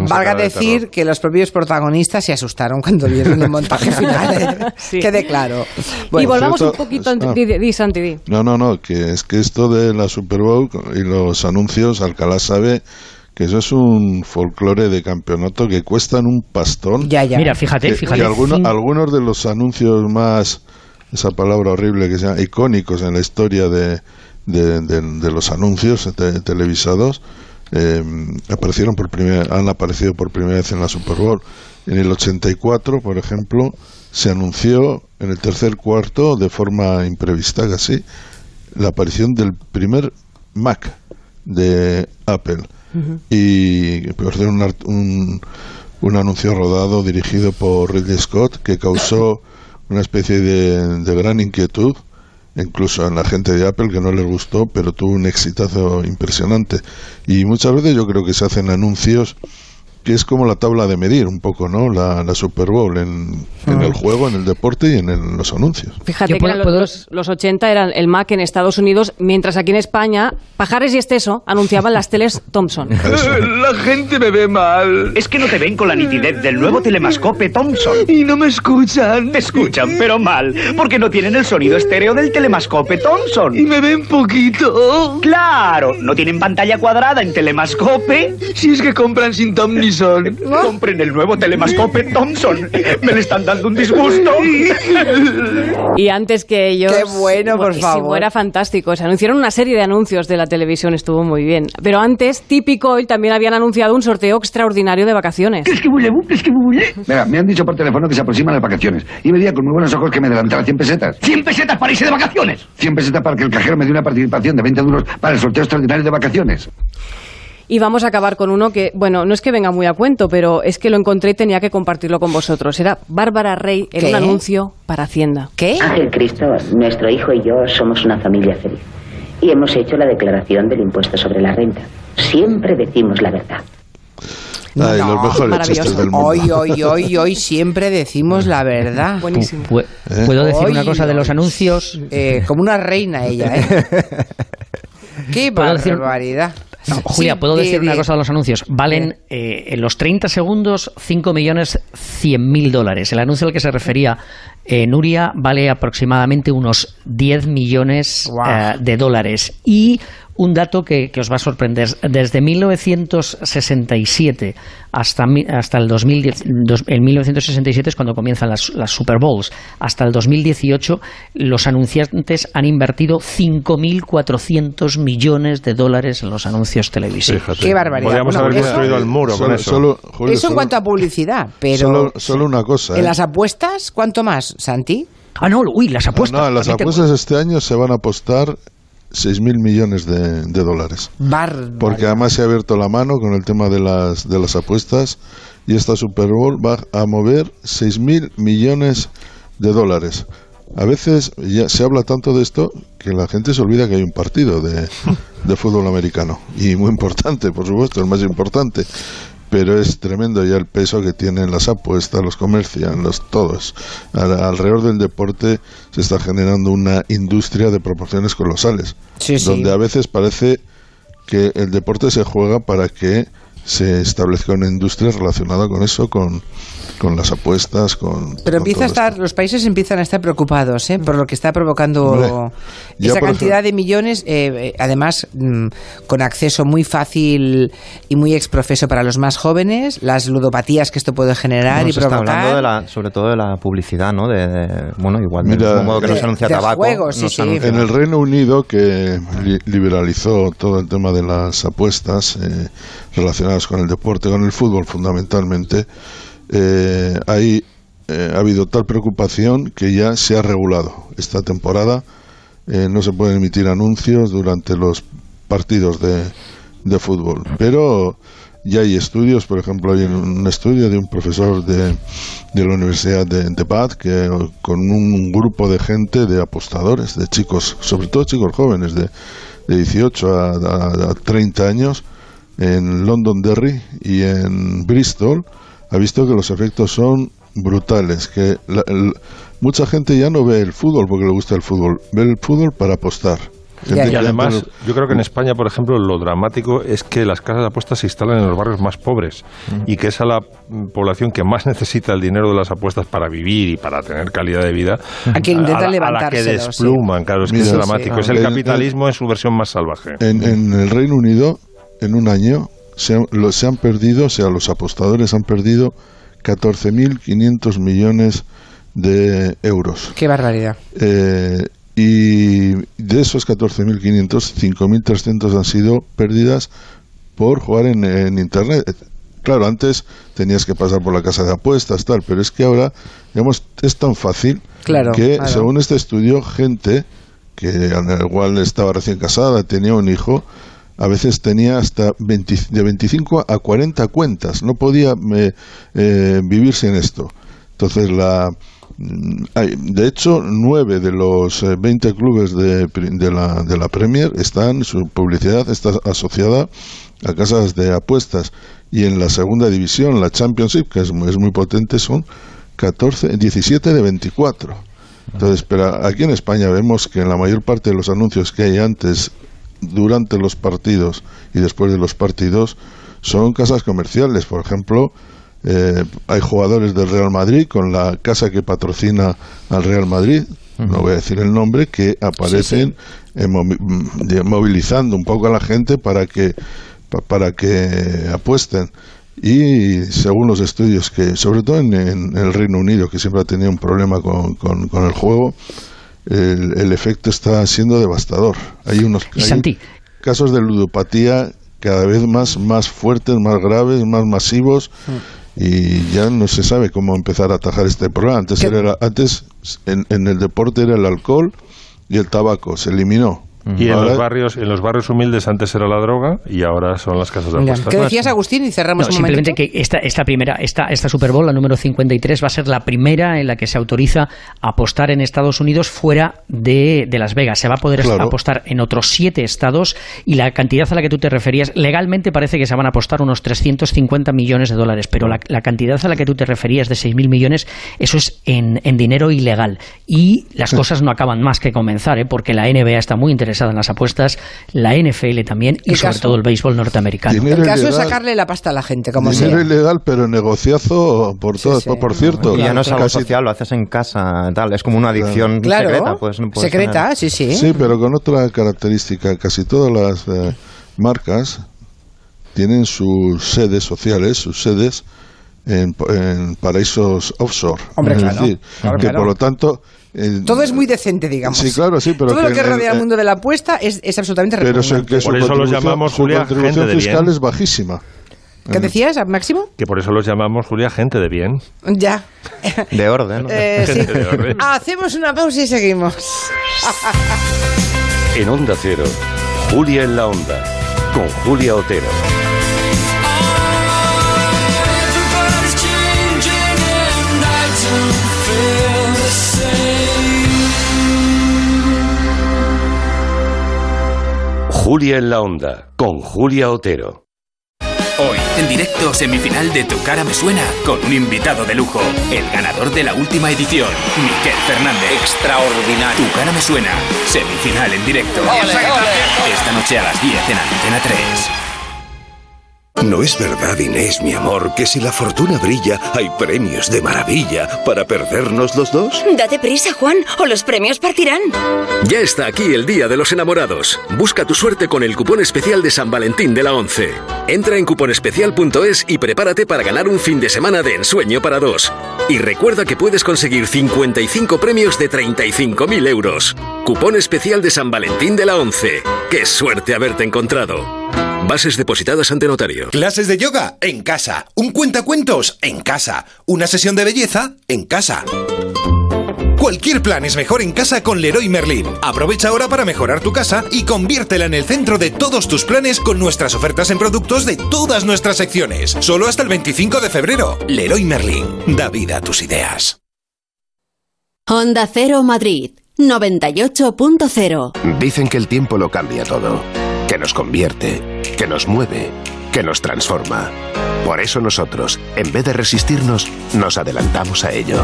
Valga decir que los propios protagonistas se asustaron cuando vieron el montaje final. ¿eh? Quede claro. y volvamos un cierto, poquito... ah. Di, di, di, Santi, di. No, no, no, que es que esto de la Super Bowl y los anuncios, Alcalá sabe que eso es un folclore de campeonato que cuestan un pastón. Ya, ya. Mira, fíjate, Que- fíjate. que alguno- Cin- algunos de los anuncios más, esa palabra horrible que se llama, icónicos en la historia de, de, de- de los anuncios te- televisados, eh, aparecieron por primera, han aparecido por primera vez en la Super Bowl. En el 84, por ejemplo, se anunció en el tercer cuarto, de forma imprevista casi, la aparición del primer Mac de Apple y por hacer un, un, un anuncio rodado dirigido por Ridley Scott que causó una especie de, de gran inquietud incluso en la gente de Apple que no les gustó pero tuvo un exitazo impresionante. Y muchas veces yo creo que se hacen anuncios es como la tabla de medir un poco, ¿no? La, la Super Bowl en, en el juego, en el deporte y en el- los anuncios. Fíjate Yo que puedo- los, puedo- los, los 80 eran el Mac en Estados Unidos, mientras aquí en España, Pajares y Esteso anunciaban las teles Thompson. La gente me ve mal. Es que no te ven con la nitidez del nuevo telemascope Thompson. Y no me escuchan. Te escuchan, pero mal, porque no tienen el sonido estéreo del telemascope Thompson. Y me ven poquito. Claro, no tienen pantalla cuadrada en telemascope. Si es que compran sin Tom Compren el nuevo telemascope Thompson. Me le están dando un disgusto. Y antes que ellos... Qué bueno, por favor. Era fantástico. Se anunciaron una serie de anuncios de la televisión, estuvo muy bien. Pero antes, Típico Oil también habían anunciado un sorteo extraordinario de vacaciones. Mira, me han dicho por teléfono que se aproximan las vacaciones. Y me diría con muy buenos ojos que me adelantara 100 pesetas. ¡100 pesetas para irse de vacaciones! 100 pesetas para que el cajero me dé una participación de 20 duros para el sorteo extraordinario de vacaciones. Y vamos a acabar con uno que, bueno, no es que venga muy a cuento, pero es que lo encontré y tenía que compartirlo con vosotros. Era Bárbara Rey en ¿Qué? un anuncio para Hacienda. ¿Qué? Ángel Cristo, nuestro hijo y yo somos una familia feliz. Y hemos hecho la declaración del impuesto sobre la renta. Siempre decimos la verdad. Ay, los mejores maravilloso. chistes del mundo. Hoy, hoy, hoy, hoy siempre decimos la verdad. Buenísimo. ¿Eh? ¿Puedo decir Hoy, una cosa de los anuncios? Eh, como una reina ella, ¿eh? Qué ¿Puedo decir- barbaridad. No, Julia, Sí, ¿puedo decir una cosa de los anuncios? Valen eh, en los 30 segundos 5 millones 100 mil dólares. El anuncio al que se refería eh, Nuria vale aproximadamente unos 10 millones eh, de dólares. Y un dato que, que os va a sorprender. Desde 1967 hasta, mi- hasta el 2010, dos- en 1967 es cuando comienzan las, las Super Bowls, hasta el 2018 los anunciantes han invertido 5.400 millones de dólares en los anuncios televisivos. Fíjate. Qué barbaridad. Podríamos Bueno, haber eso- construido el muro con Solo, eso. solo, Julio, Eso en solo- cuanto a publicidad, pero solo, solo una cosa. en ¿eh? las apuestas, ¿cuánto más, Santi? Ah, no, uy, las apuestas. No, en las apuestas este año se van a apostar 6.000 millones de, de dólares. Bar Porque además se ha abierto la mano con el tema de las, de las apuestas y esta Super Bowl va a mover 6.000 millones de dólares. A veces ya se habla tanto de esto que la gente se olvida que hay un partido de, de fútbol americano y muy importante, por supuesto, el más importante. Pero es tremendo ya el peso que tienen las apuestas, los comerciantes, los todos. Al- alrededor del deporte se está generando una industria de proporciones colosales, Sí, sí. donde a veces parece que el deporte se juega para que se establezca una industria relacionada con eso, con, con las apuestas, con... Pero con empieza a esto. estar, los países empiezan a estar preocupados ¿eh? por lo que está provocando Hombre, esa cantidad de millones, eh, eh, además mm, con acceso muy fácil y muy exprofeso para los más jóvenes, las ludopatías que esto puede generar y se está provocar. hablando de la, sobre todo de la publicidad, ¿no? De, de- bueno, igual Mira, mismo modo que no de- se anuncia de tabaco. juegos, sí, no se sí. anuncia- En el Reino Unido, que li- liberalizó todo el tema de las apuestas eh, relacionadas con el deporte, con el fútbol fundamentalmente, eh, ahí eh, ha habido tal preocupación que ya se ha regulado. Esta temporada eh, no se pueden emitir anuncios durante los partidos de, de fútbol. Pero ya hay estudios, por ejemplo, hay un estudio de un profesor de, de la Universidad de, de Bath que con un grupo de gente, de apostadores, de chicos, sobre todo chicos jóvenes de, de 18 a, a- a 30 años, en Londonderry y en Bristol, ha visto que los efectos son brutales, que la- el- mucha gente ya no ve el fútbol porque le gusta el fútbol, ve el fútbol para apostar. Gente Y que además, yo creo que en España, por ejemplo, lo dramático es que las casas de apuestas se instalan en los barrios más pobres y que esa la mm, población que más necesita el dinero de las apuestas para vivir y para tener calidad de vida. A quien intenta la- a la que despluman, claro, es que Mira, es sí, dramático. sí. Es el El- capitalismo en su versión más salvaje. En, en el Reino Unido, en un año, se han, lo- se han perdido, o sea, los apostadores han perdido 14.500 millones de euros. Qué barbaridad. Eh, y de esos 14.500, 5.300 han sido pérdidas por jugar en, en Internet. Claro, antes tenías que pasar por la casa de apuestas, tal, pero es que ahora, digamos, es tan fácil Claro, que, claro. según este estudio, gente que al igual estaba recién casada, tenía un hijo, a veces tenía hasta 20 de 25 a 40 cuentas, no podía eh, eh, vivir sin esto. Entonces, la, mm, de hecho, nueve de los eh, 20 clubes de, de, la, de la Premier están, su publicidad está asociada a casas de apuestas. Y en la segunda división, la Championship, que es, muy- es muy potente, son 14, 17 de 24. Entonces, pero aquí en España vemos que en la mayor parte de los anuncios que hay antes, durante los partidos y después de los partidos, son casas comerciales. Por ejemplo, eh, hay jugadores del Real Madrid con la casa que patrocina al Real Madrid, no voy a decir el nombre, que aparecen eh, mm, movilizando un poco a la gente para que pa- para que apuesten. Y según los estudios que, sobre todo en, en el Reino Unido, que siempre ha tenido un problema con, con- con el juego, el, el efecto está siendo devastador. Hay unos Y hay Santi. casos de ludopatía cada vez más, más fuertes, más graves, más masivos. Y ya no se sabe cómo empezar a atajar este problema. Antes, era, antes en, en el deporte era el alcohol y el tabaco, se eliminó. Y en los barrios, en los barrios humildes antes era la droga y ahora son las casas de apuestas. ¿Qué decías, Agustín? Y cerramos No, un simplemente momentito. que esta, esta primera, esta, esta Super Bowl, la número 53, va a ser la primera en la que se autoriza apostar en Estados Unidos fuera de, de Las Vegas. Se va a poder Claro. apostar en otros siete estados y la cantidad a la que tú te referías, legalmente parece que se van a apostar unos 350 millones de dólares, pero la, la cantidad a la que tú te referías de 6.000 millones, eso es en, en dinero ilegal. Y las cosas no acaban más que comenzar, ¿eh? porque la NBA está muy interesada en las apuestas, la NFL también y sobre caso- todo el béisbol norteamericano. Dinero El caso es sacarle la pasta a la gente, como Dinero sea. ilegal, pero negociazo por todo. sí. Por cierto, Y ya no es algo casi- social, lo haces en casa, tal. Es como una adicción Claro, secreta. Pues, no secreta, tener- sí, sí. Sí, pero con otra característica. Casi todas las eh, marcas tienen sus sedes sociales, sus sedes en, en paraísos offshore. Hombre, es claro, decir, claro, que claro. por lo tanto... eh, Todo es muy decente, digamos. Sí, claro, sí, pero Todo lo que el- rodea el eh, mundo de la apuesta es, es absolutamente Pero repugnante. que su Por eso los contribución- llamamos, su Julia, contribución gente de fiscal bien. es bajísima. ¿Qué decías, Máximo? Que por eso los llamamos, Julia, gente de bien. Ya. De orden. ¿no? Eh, sí. De orden. Hacemos una pausa y seguimos. En Onda Cero, Julia en la Onda, con Julia Otero. Julia en la Onda, con Julia Otero. Hoy, en directo, semifinal de Tu cara me suena, con un invitado de lujo, el ganador de la última edición, Miquel Fernández. Extraordinario. Tu cara me suena, semifinal en directo. Esta noche a las 10 en Antena 3. ¿No es verdad, Inés, mi amor, que si la fortuna brilla, hay premios de maravilla para perdernos los dos? Date prisa, Juan, o los premios partirán. Ya está aquí el Día de los Enamorados. Busca tu suerte con el cupón especial de San Valentín de la 11. Entra en cuponespecial.es y prepárate para ganar un fin de semana de ensueño para dos. Y recuerda que puedes conseguir 55 premios de 35.000 euros. Cupón especial de San Valentín de la 11. ¡Qué suerte haberte encontrado! Bases depositadas ante notario. Clases de yoga en casa. Un cuentacuentos en casa. Una sesión de belleza en casa. Cualquier plan es mejor en casa con Leroy Merlin. Aprovecha ahora para mejorar tu casa y conviértela en el centro de todos tus planes con nuestras ofertas en productos de todas nuestras secciones. Solo hasta el 25 de febrero. Leroy Merlin. Da vida a tus ideas. Honda Cero Madrid 98.0 Dicen que el tiempo lo cambia todo, que nos convierte, que nos mueve, que nos transforma. Por eso nosotros, en vez de resistirnos, nos adelantamos a ello.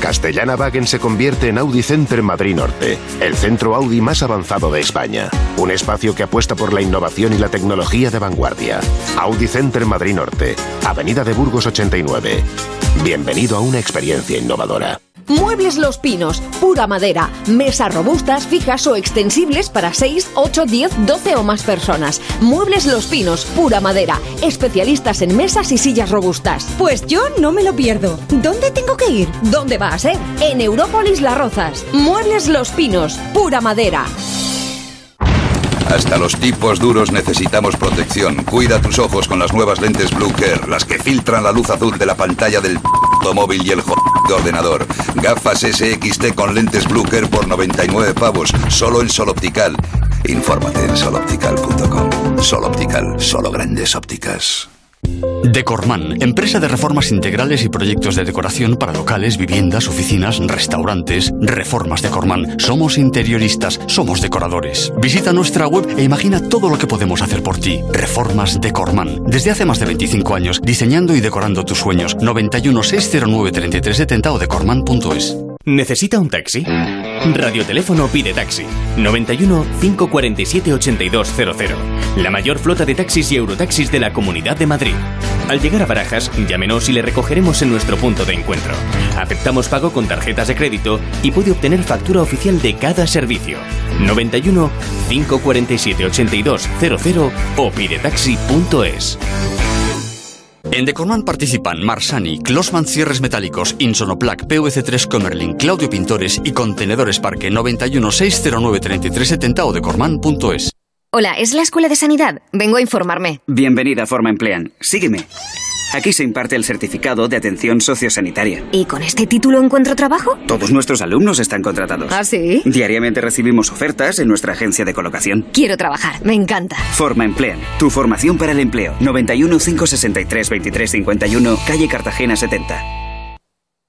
Castellana Wagen se convierte en Audi Center Madrid Norte, el centro Audi más avanzado de España. Un espacio que apuesta por la innovación y la tecnología de vanguardia. Audi Center Madrid Norte, Avenida de Burgos 89. Bienvenido a una experiencia innovadora. Muebles Los Pinos, pura madera. Mesas robustas, fijas o extensibles para 6, 8, 10, 12 o más personas. Muebles Los Pinos, pura madera. Especialistas en mesas y sillas robustas. Pues yo no me lo pierdo. ¿Dónde tengo que ir? ¿Dónde va a ser? En Európolis Las Rozas. Muebles Los Pinos, pura madera. Hasta los tipos duros necesitamos protección. Cuida tus ojos con las nuevas lentes Blue Care, las que filtran la luz azul de la pantalla del p móvil y el de ordenador. Gafas SXT con lentes Blue Care por 99 pavos, solo en Sol Optical. Infórmate en soloptical.com. Sol Optical, solo grandes ópticas. Decorman, empresa de reformas integrales y proyectos de decoración para locales, viviendas, oficinas, restaurantes. Reformas Decorman. Somos interioristas, somos decoradores. Visita nuestra web e imagina todo lo que podemos hacer por ti. Reformas Decorman. Desde hace más de 25 años, diseñando y decorando tus sueños. 91 609 3370 o decorman.es. ¿Necesita un taxi? Radioteléfono pide taxi. 91 547 8200. La mayor flota de taxis y eurotaxis de la Comunidad de Madrid. Al llegar a Barajas, llámenos y le recogeremos en nuestro punto de encuentro. Aceptamos pago con tarjetas de crédito y puede obtener factura oficial de cada servicio. 91 547 8200 o pidetaxi.es. En Decorman participan Marsani, Closman Cierres Metálicos, Insonoplac, PVC3 Comerlin, Claudio Pintores y Contenedores Parque 91 609 3370 o decorman.es. Hola, ¿es la Escuela de Sanidad? Vengo a informarme. Bienvenida a Forma Emplean. Sígueme. Aquí se imparte el certificado de atención sociosanitaria. ¿Y con este título encuentro trabajo? Todos nuestros alumnos están contratados. ¿Ah, sí? Diariamente recibimos ofertas en nuestra agencia de colocación. Quiero trabajar, me encanta. Forma Emplean, tu formación para el empleo. 91 563 23 51, calle Cartagena 70.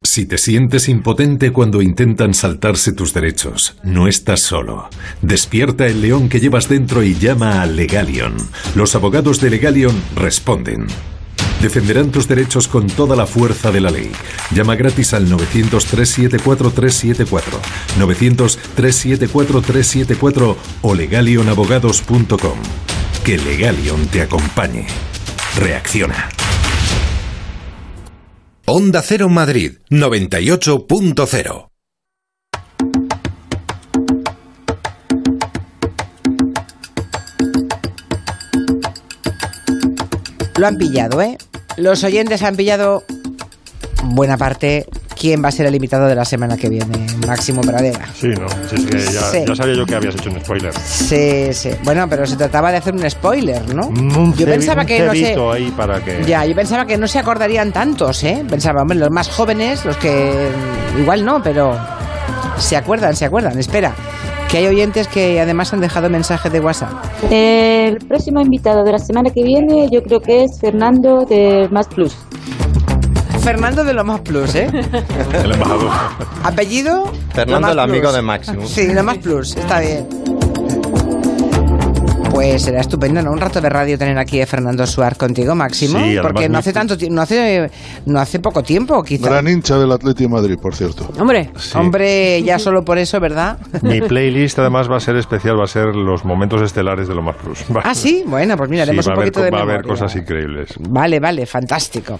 Si te sientes impotente cuando intentan saltarse tus derechos, no estás solo. Despierta el león que llevas dentro y llama a Legalion. Los abogados de Legalion responden. Defenderán tus derechos con toda la fuerza de la ley. Llama gratis al 900-374-374, 900-374-374 o legalionabogados.com. Que Legalion te acompañe. Reacciona. Onda Cero Madrid 98.0 Lo han pillado, ¿eh? Los oyentes han pillado buena parte quién va a ser el invitado de la semana que viene, Máximo Pradera. Sí, ¿no? Sí, es que ya, Sí. ya sabía yo que habías hecho un spoiler. Sí, sí. Bueno, pero se trataba de hacer un spoiler, ¿no? Un yo pensaba un que no sé. cebito ahí para que... Ya, yo pensaba que no se acordarían tantos, ¿eh? Pensaba, hombre, los más jóvenes, los que igual no, pero se acuerdan, se acuerdan. Espera, que hay oyentes que además han dejado mensajes de WhatsApp. El próximo invitado de la semana que viene yo creo que es Fernando de Más Plus. Fernando de lo más plus, ¿eh? El embajador. Apellido. Fernando, el amigo plus. de Máximo. Sí, lo más plus, está bien. Pues será estupendo, ¿no? Un rato de radio tener aquí a Fernando Suar contigo, Máximo. Sí, porque no hace tanto no hace no hace poco tiempo, quizá. Gran hincha del Atlético de Madrid, por cierto. Hombre, hombre, ya solo por eso, ¿verdad? Mi playlist además va a ser especial, va a ser los momentos estelares de lo más plus. Ah, sí, bueno, pues mira, Sí, haremos va, un a haber, poquito de va a haber memoria. cosas increíbles. Vale, vale, fantástico.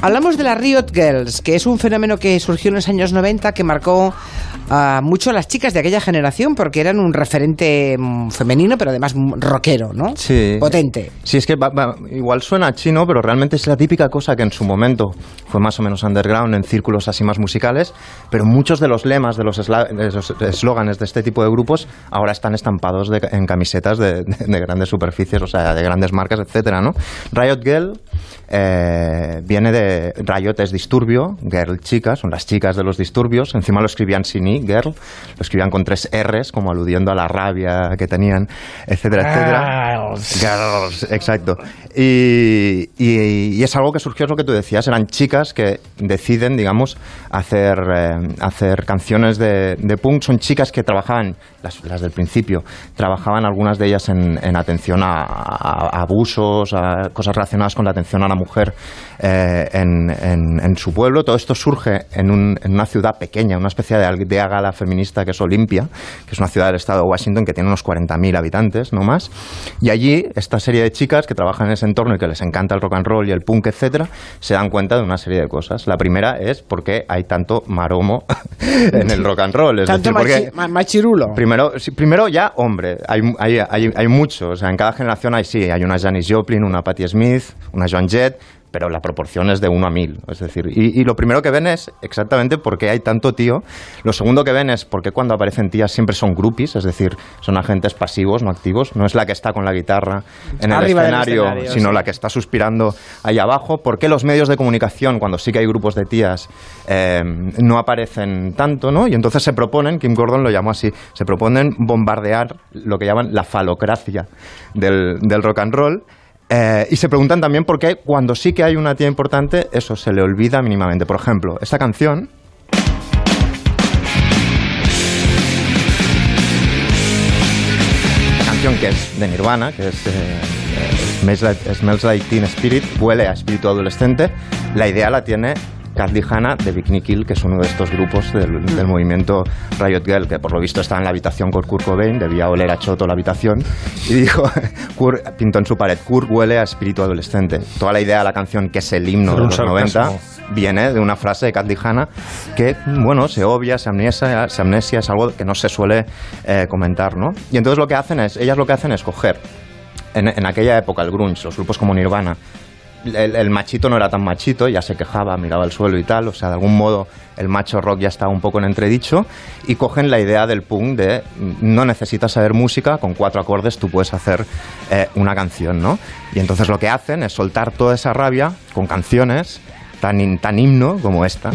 Hablamos de las Riot Girls, que es un fenómeno que surgió en los años 90 que marcó a mucho a las chicas de aquella generación porque eran un referente mm, femenino, pero además rockero, ¿no? Sí. Potente. Sí, es que va- va- igual suena chino, pero realmente es la típica cosa que en su momento fue más o menos underground en círculos así más musicales, pero muchos de los lemas, de los eslóganes de este tipo de grupos ahora están estampados de- en camisetas de, de- de grandes superficies, o sea, de grandes marcas, etcétera, ¿no? Riot Girl eh, viene de Riot es disturbio, Girl chica, son las chicas de los disturbios, encima lo escribían sin i, Girl, lo escribían con tres R's, como aludiendo a la rabia que tenían, etcétera, etcétera. Girls, exacto. Y, y- y es algo que surgió, es lo que tú decías, eran chicas que deciden, digamos, hacer, eh, hacer canciones de, de punk. Son chicas que trabajaban, las, las del principio, trabajaban algunas de ellas en, en atención a, a- a abusos, a cosas relacionadas con la atención a la mujer eh, en, en- en su pueblo. Todo esto surge en, un- en una ciudad pequeña, una especie de aldea gala feminista que es Olimpia, que es una ciudad del estado de Washington que tiene unos 40.000 habitantes, no más. Y allí, esta serie de chicas que trabajan en ese entorno y que les encanta el rock and roll y el punk, etcétera, se dan cuenta de una serie de cosas. La primera es por qué hay tanto maromo en el rock and roll. Es Tanto decir, porque machi- ma- machirulo. Primero, primero ya, hombre, hay, hay, hay, hay mucho. O sea, en cada generación hay sí, hay una Janis Joplin, una Patti Smith, una Joan Jett, pero la proporción es de uno a mil. Es decir, y, y lo primero que ven es exactamente por qué hay tanto tío. Lo segundo que ven es por qué cuando aparecen tías siempre son groupies, es decir, son agentes pasivos, no activos. No es la que está con la guitarra en el escenario, escenario, sino sí. la que está suspirando ahí abajo. ¿Por qué los medios de comunicación, cuando sí que hay grupos de tías, eh, no aparecen tanto? ¿no? Y entonces se proponen, Kim Gordon lo llamó así, se proponen bombardear lo que llaman la falocracia del, del rock and roll. Eh, y se preguntan también por qué cuando sí que hay una tía importante, eso se le olvida mínimamente. Por ejemplo, esta canción Esta canción que es de Nirvana, que es eh, eh, Smells, Like, Smells Like Teen Spirit, huele a espíritu adolescente. La idea la tiene Carly Hanna de Bikini Kill, que es uno de estos grupos del, del movimiento Riot Girl, que por lo visto está en la habitación con Kurt Cobain, debía oler a choto la habitación, y dijo, Kurt pintó en su pared, Kurt huele a espíritu adolescente. Toda la idea de la canción, que es el himno de los sarcasmo. 90, viene de una frase de Carly Hanna que, bueno, se obvia, se amnesia, se amnesia es algo que no se suele eh, comentar, ¿no? Y entonces lo que hacen es, ellas lo que hacen es coger, en, en aquella época, el grunge, los grupos como Nirvana, el, machito no era tan machito, ya se quejaba, miraba al suelo y tal, o sea, de algún modo el macho rock ya estaba un poco en entredicho y cogen la idea del punk de mm, no necesitas saber música, con cuatro acordes tú puedes hacer eh, una canción, ¿no? Y entonces lo que hacen es soltar toda esa rabia con canciones tan, tan himno como esta.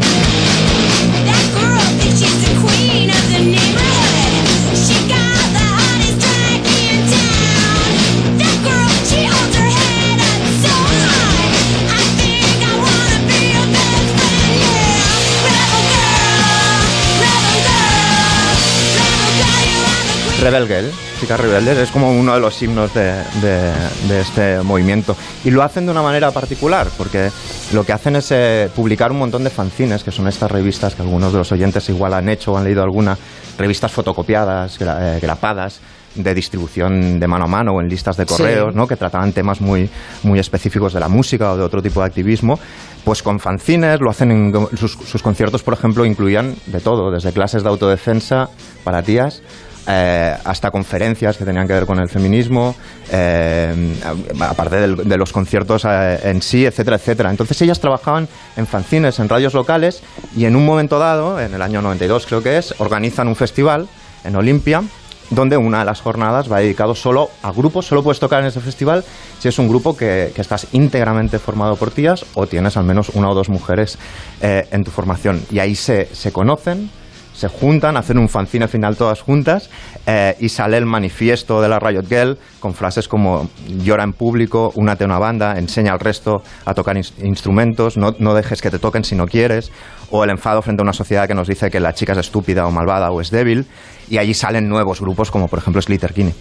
Rebel Girl, chicas rebeldes, es como uno de los himnos de, de- de este movimiento. Y lo hacen de una manera particular, porque lo que hacen es eh, publicar un montón de fanzines, que son estas revistas que algunos de los oyentes igual han hecho o han leído alguna, revistas fotocopiadas, gra- eh, grapadas, de distribución de mano a mano o en listas de Sí. correos, ¿no? que trataban temas muy, muy específicos de la música o de otro tipo de activismo, pues con fanzines, lo hacen en sus, sus conciertos, por ejemplo, incluían de todo, desde clases de autodefensa para tías, eh, hasta conferencias que tenían que ver con el feminismo, eh, aparte de los conciertos eh, en sí, etcétera, etcétera. Entonces ellas trabajaban en fanzines, en radios locales y en un momento dado, en el año 92 creo que es, organizan un festival en Olimpia donde una de las jornadas va dedicado solo a grupos, solo puedes tocar en ese festival si es un grupo que, que estás íntegramente formado por tías o tienes al menos una o dos mujeres eh, en tu formación. Y ahí se, se conocen, se juntan, hacen un fanzine final todas juntas eh, y sale el manifiesto de la Riot Girl con frases como llora en público, únate a una banda, enseña al resto a tocar ins- instrumentos, no, no dejes que te toquen si no quieres, o el enfado frente a una sociedad que nos dice que la chica es estúpida o malvada o es débil, y allí salen nuevos grupos como por ejemplo Kinney.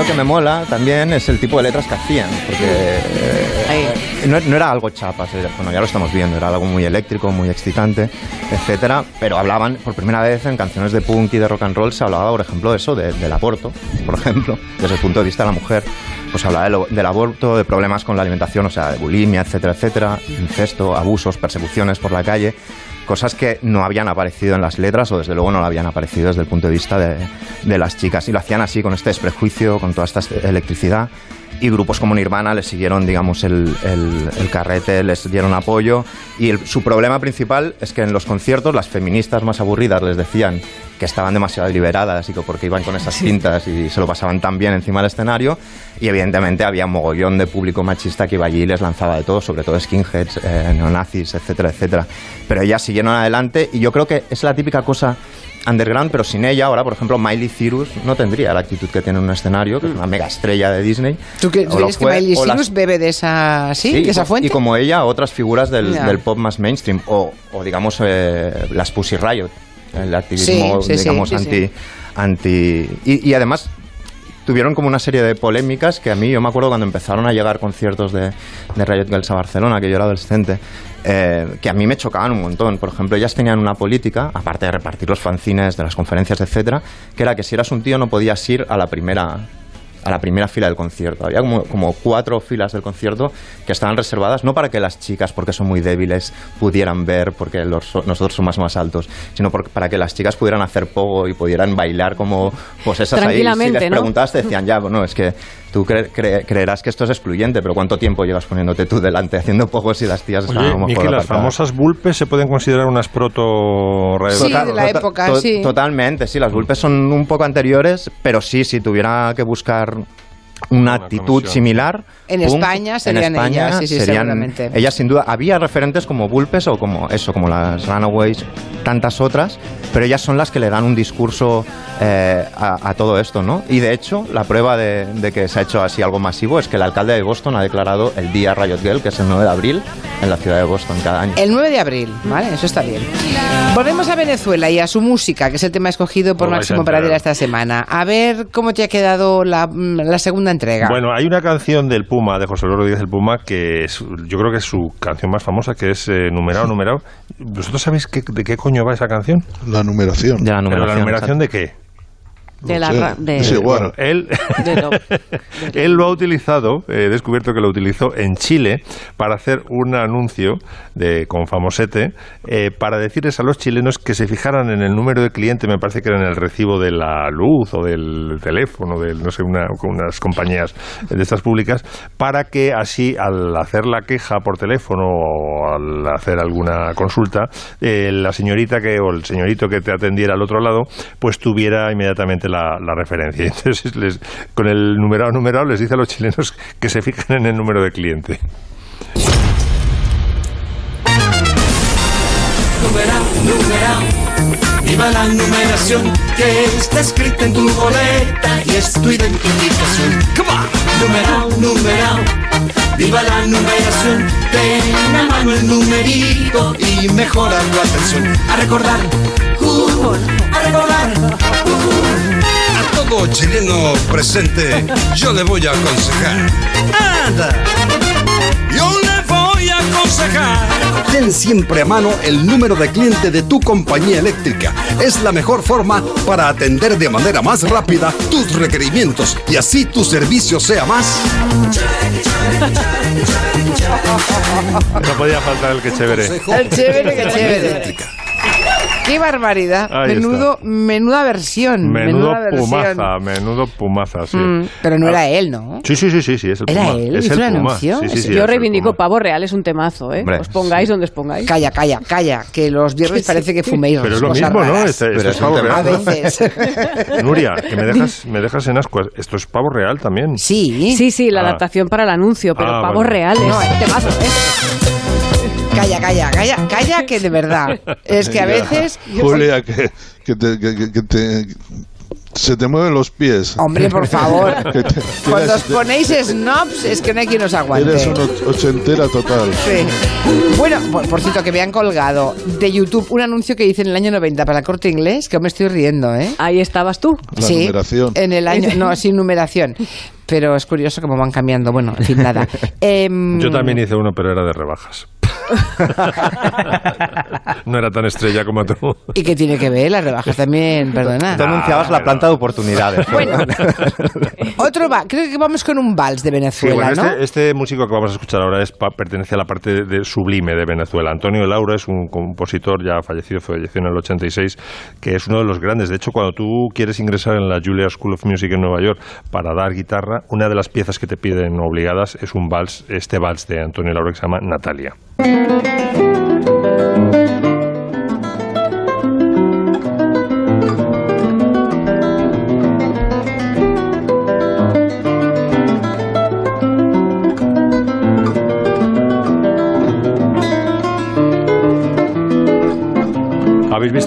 Lo que me mola también es el tipo de letras que hacían, porque eh, no, no era algo chapas, era- bueno, ya lo estamos viendo, era algo muy eléctrico, muy excitante, etcétera, pero hablaban por primera vez en canciones de punk y de rock and roll, se hablaba, por ejemplo, de eso, de- del aborto, por ejemplo, desde el punto de vista de la mujer, pues hablaba de del aborto, de problemas con la alimentación, o sea, de bulimia, etcétera, etcétera, incesto, abusos, persecuciones por la calle, cosas que no habían aparecido en las letras o desde luego no habían aparecido desde el punto de vista de, de las chicas. Y lo hacían así, con este desprejuicio, con toda esta electricidad. Y grupos como Nirvana les siguieron, digamos, el, el- carrete, les dieron apoyo. Y su problema principal es que en los conciertos las feministas más aburridas les decían que estaban demasiado liberadas y que porque iban con esas cintas y se lo pasaban tan bien encima del escenario. Y evidentemente había un mogollón de público machista que iba allí y les lanzaba de todo, sobre todo skinheads, eh, neonazis, etcétera, etcétera. Pero ellas siguieron adelante y yo creo que es la típica cosa underground, pero sin ella, ahora, por ejemplo, Miley Cyrus no tendría la actitud que tiene en un escenario, que es una mega estrella de Disney. ¿Tú, crees que Miley las- Cyrus bebe de esa, ¿sí? Sí, de esa fuente? Y como ella, otras figuras del, pop más mainstream, o, o digamos eh, las Pussy Riot, el activismo, Sí, sí, sí, digamos, sí, anti... anti y, y además tuvieron como una serie de polémicas que a mí, yo me acuerdo cuando empezaron a llegar conciertos de, de Riot Girls a Barcelona, que yo era adolescente, eh, que a mí me chocaban un montón. Por ejemplo, ellas tenían una política, aparte de repartir los fanzines de las conferencias, etcétera, que era que si eras un tío no podías ir a la primera a la primera fila del concierto. Había como, como cuatro filas del concierto que estaban reservadas no para que las chicas, porque son muy débiles, pudieran ver, porque los- nosotros somos más altos, sino por- para que las chicas pudieran hacer pogo y pudieran bailar como pues esas ahí. Si les ¿no? preguntabas, te decían, ya, bueno, es que tú cre- cre- creerás que esto es excluyente, pero ¿cuánto tiempo llevas poniéndote tú delante haciendo pogos y las tías Oye, estaban a lo mejor Miki, las famosas vulpes se pueden considerar unas proto Total- de la tota- época, to- sí. Totalmente, sí, las vulpes son un poco anteriores, pero sí, si tuviera que buscar una, actitud similar. En punk, España serían en España ellas, sí, sí, serían seguramente. ellas sin duda. Había referentes como Vulpes o como eso, como las Runaways, tantas otras, pero ellas son las que le dan un discurso eh, a, a todo esto, ¿no? Y de hecho, la prueba de, de que se ha hecho así algo masivo es que el alcalde de Boston ha declarado el día Riot Girl, que es el 9 de abril, en la ciudad de Boston cada año. El 9 de abril, ¿vale? Eso está bien. Volvemos a Venezuela y a su música, que es el tema escogido por Máximo enterar. Pradera esta semana. A ver cómo te ha quedado la, la segunda entrega. Bueno, hay una canción del Puma, de José Luis Rodríguez del Puma, que es- yo creo que es su canción más famosa, que es eh, Numerado, Numerado. ¿Vosotros sabéis qué- de qué coño va esa canción? La numeración. De la ¿Pero numeración. la numeración de qué? De la de- Es igual. Bueno, él, de lo- él lo ha utilizado, he descubierto que lo utilizó en Chile para hacer un anuncio de, con famosete eh, para decirles a los chilenos que se fijaran en el número de cliente, me parece que era en el recibo de la luz o del teléfono, de no sé, una, unas compañías de estas públicas, para que así al hacer la queja por teléfono o al hacer alguna consulta, eh, la señorita que o el señorito que te atendiera al otro lado, pues tuviera inmediatamente la, la referencia. Entonces, les- con el numerado numerado les dice a los chilenos que se fijen en el número de cliente. Numeral, numeral, viva la numeración que está escrita en tu boleta y es tu identificación. Come on. Numeral, numeral, viva la numeración. Ten a mano el numerito y mejora tu atención. A recordar, uh, a recordar. uh. Todo chileno presente, yo le voy a aconsejar. ¡Anda! Yo le voy a aconsejar. Ten siempre a mano el número de cliente de tu compañía eléctrica. Es la mejor forma para atender de manera más rápida tus requerimientos y así tu servicio sea más. No podía faltar el que chévere. El chévere, que chévere. ¡Qué barbaridad! Ahí Menudo, menuda versión. Menudo menuda versión. pumaza, menudo pumaza, sí. Mm, pero no era él, ¿no? Sí, sí, sí, sí, sí, es el ¿Era Puma. él? Es ¿Hizo el anuncio? Sí, sí, sí, Yo es reivindico pavo real, es un temazo, ¿eh? Hombre, os pongáis donde os pongáis. Calla, calla, calla, que los viernes parece que fuméis Pero es lo cosas mismo, ¿no? raras. Este- este Pero es es un pavo tema- A real. veces. Nuria, que me dejas, me dejas en ascuas. Esto es pavo real también. Sí. Sí, sí, la Ah. adaptación para el anuncio, pero Ah, pavos vale. reales. No, eh. temazo, ¿eh? Calla, calla, calla, calla, que de verdad. Es que a veces. Julia, que, que te, que- te- se te mueven los pies. Hombre, por favor. Te- Cuando eres- os ponéis snobs, es que no hay quien os aguante. Eres una och- ochentera total. Sí. Bueno, por, por cierto, que me han colgado de YouTube un anuncio que hice en el año 90 para el corte inglés, que me estoy riendo, ¿eh? Ahí estabas tú. La sí, numeración. en el año, no, sin numeración. Pero es curioso cómo van cambiando. Bueno, en fin, nada. Em, Yo también hice uno, pero era de rebajas. no era tan estrella como tú. ¿Y qué tiene que ver? Las rebajas también, perdona. Tú anunciabas la planta de oportunidades. Bueno, otro va, creo que vamos con un vals de Sí, Venezuela, bueno, ¿no? este, este músico que vamos a escuchar ahora es pertenece a la parte de, sublime de Venezuela. Antonio Laura es un compositor ya fallecido, falleció en el 86, que es uno de los grandes. De hecho, cuando tú quieres ingresar en la Juilliard School of Music en Nueva York para dar guitarra, una de las piezas que te piden obligadas es un vals, este vals de Antonio Laura que se llama Natalia. Habéis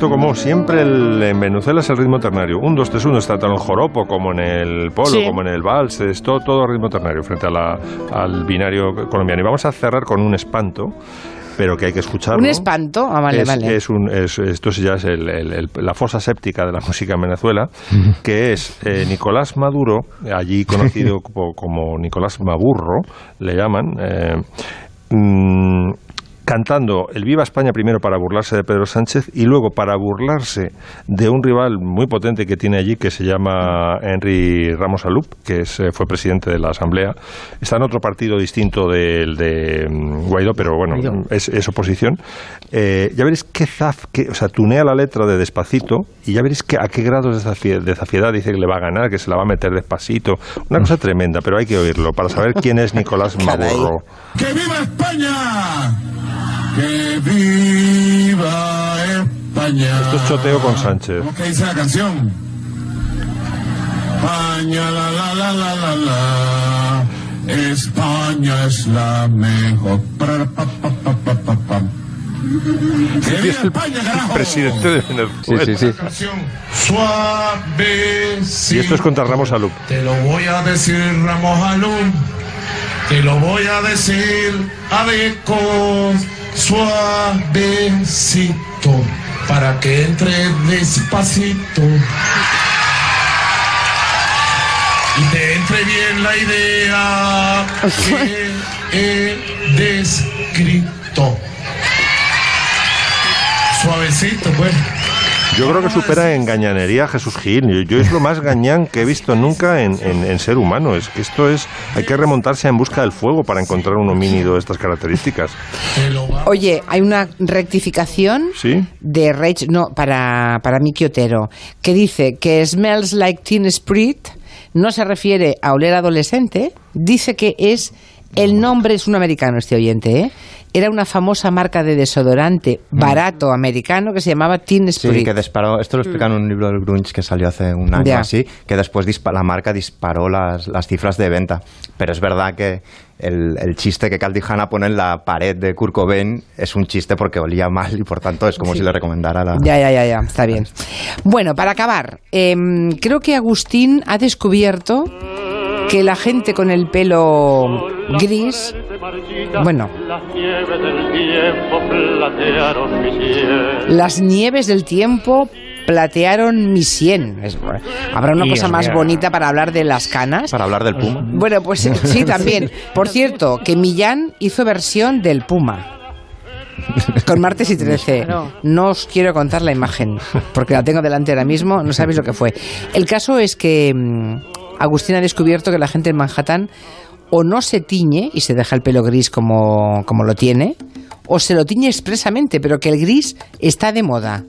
visto cómo siempre el- en Venezuela es el ritmo ternario. Un, dos, tres, uno, está tanto en el joropo como en el polo, Sí. como en el vals, es todo, todo ritmo ternario frente a la- al binario colombiano. Y vamos a cerrar con un espanto, pero que hay que escucharlo. Un espanto. Ah, vale, es, vale. es un, es- esto ya es el- el- el- la fosa séptica de la música en Venezuela, que es eh, Nicolás Maduro, allí conocido como, como Nicolás Maburro, le llaman, eh, mm, cantando el Viva España primero para burlarse de Pedro Sánchez y luego para burlarse de un rival muy potente que tiene allí que se llama Henry Ramos Alup, que es, eh, fue presidente de la Asamblea. Está en otro partido distinto del de mm, Guaidó, pero bueno, es, es oposición. Eh, ya veréis qué zaf, que, o sea, tunea la letra de despacito y ya veréis que, a qué grados de zafiedad dice que le va a ganar, que se la va a meter despacito. Una cosa tremenda, pero hay que oírlo para saber quién es Nicolás Maburro. ¡Que viva España! ¡Que viva España! Esto es choteo con Sánchez. ¿Cómo que dice la canción? España, la la la la la la. España es la mejor. Pa. ¡Que viva España, carajo! Presidente de Venezuela. Sí, sí, sí. Canción Suavecito. Y esto es contra Ramos Alup. Te lo voy a decir, Ramos Alum. Te lo voy a decir, Abeco, suavecito, para que entre despacito. Y te entre bien la idea que he descrito. Suavecito, pues. Yo creo que supera en gañanería a Jesús Gil. Yo, yo es lo más gañán que he visto nunca en, en- en ser humano. Es que esto es. Hay que remontarse en busca del fuego para encontrar un homínido de estas características. Oye, hay una rectificación ¿Sí? de Rage, no, para, para Miki Otero, que dice que Smells Like Teen Spirit no se refiere a oler adolescente, dice que es el nombre, es un americano este oyente, ¿eh? Era una famosa marca de desodorante barato americano que se llamaba Teen Sí, Spirit. que disparó. Esto lo explica en un libro del Grunge que salió hace un año Ya. así, que después la marca disparó las, las cifras de venta. Pero es verdad que el, el chiste que Caldi Hanna pone en la pared de Kurt Cobain es un chiste porque olía mal y por tanto es como Sí. si le recomendara la. Ya, ya, ya, ya, está bien. Bueno, para acabar, em, creo que Agustín ha descubierto que la gente con el pelo gris, bueno, las nieves del tiempo platearon mi sien. Habrá una cosa más bonita para hablar de las canas. Para hablar del Puma. Bueno, pues sí, también. Por cierto, que Millán hizo versión del Puma. Con martes y 13. No os quiero contar la imagen, porque la tengo delante ahora mismo, no sabéis lo que fue. El caso es que mm, Agustín ha descubierto que la gente en Manhattan o no se tiñe y se deja el pelo gris como, como lo tiene, o se lo tiñe expresamente, pero que el gris está de moda.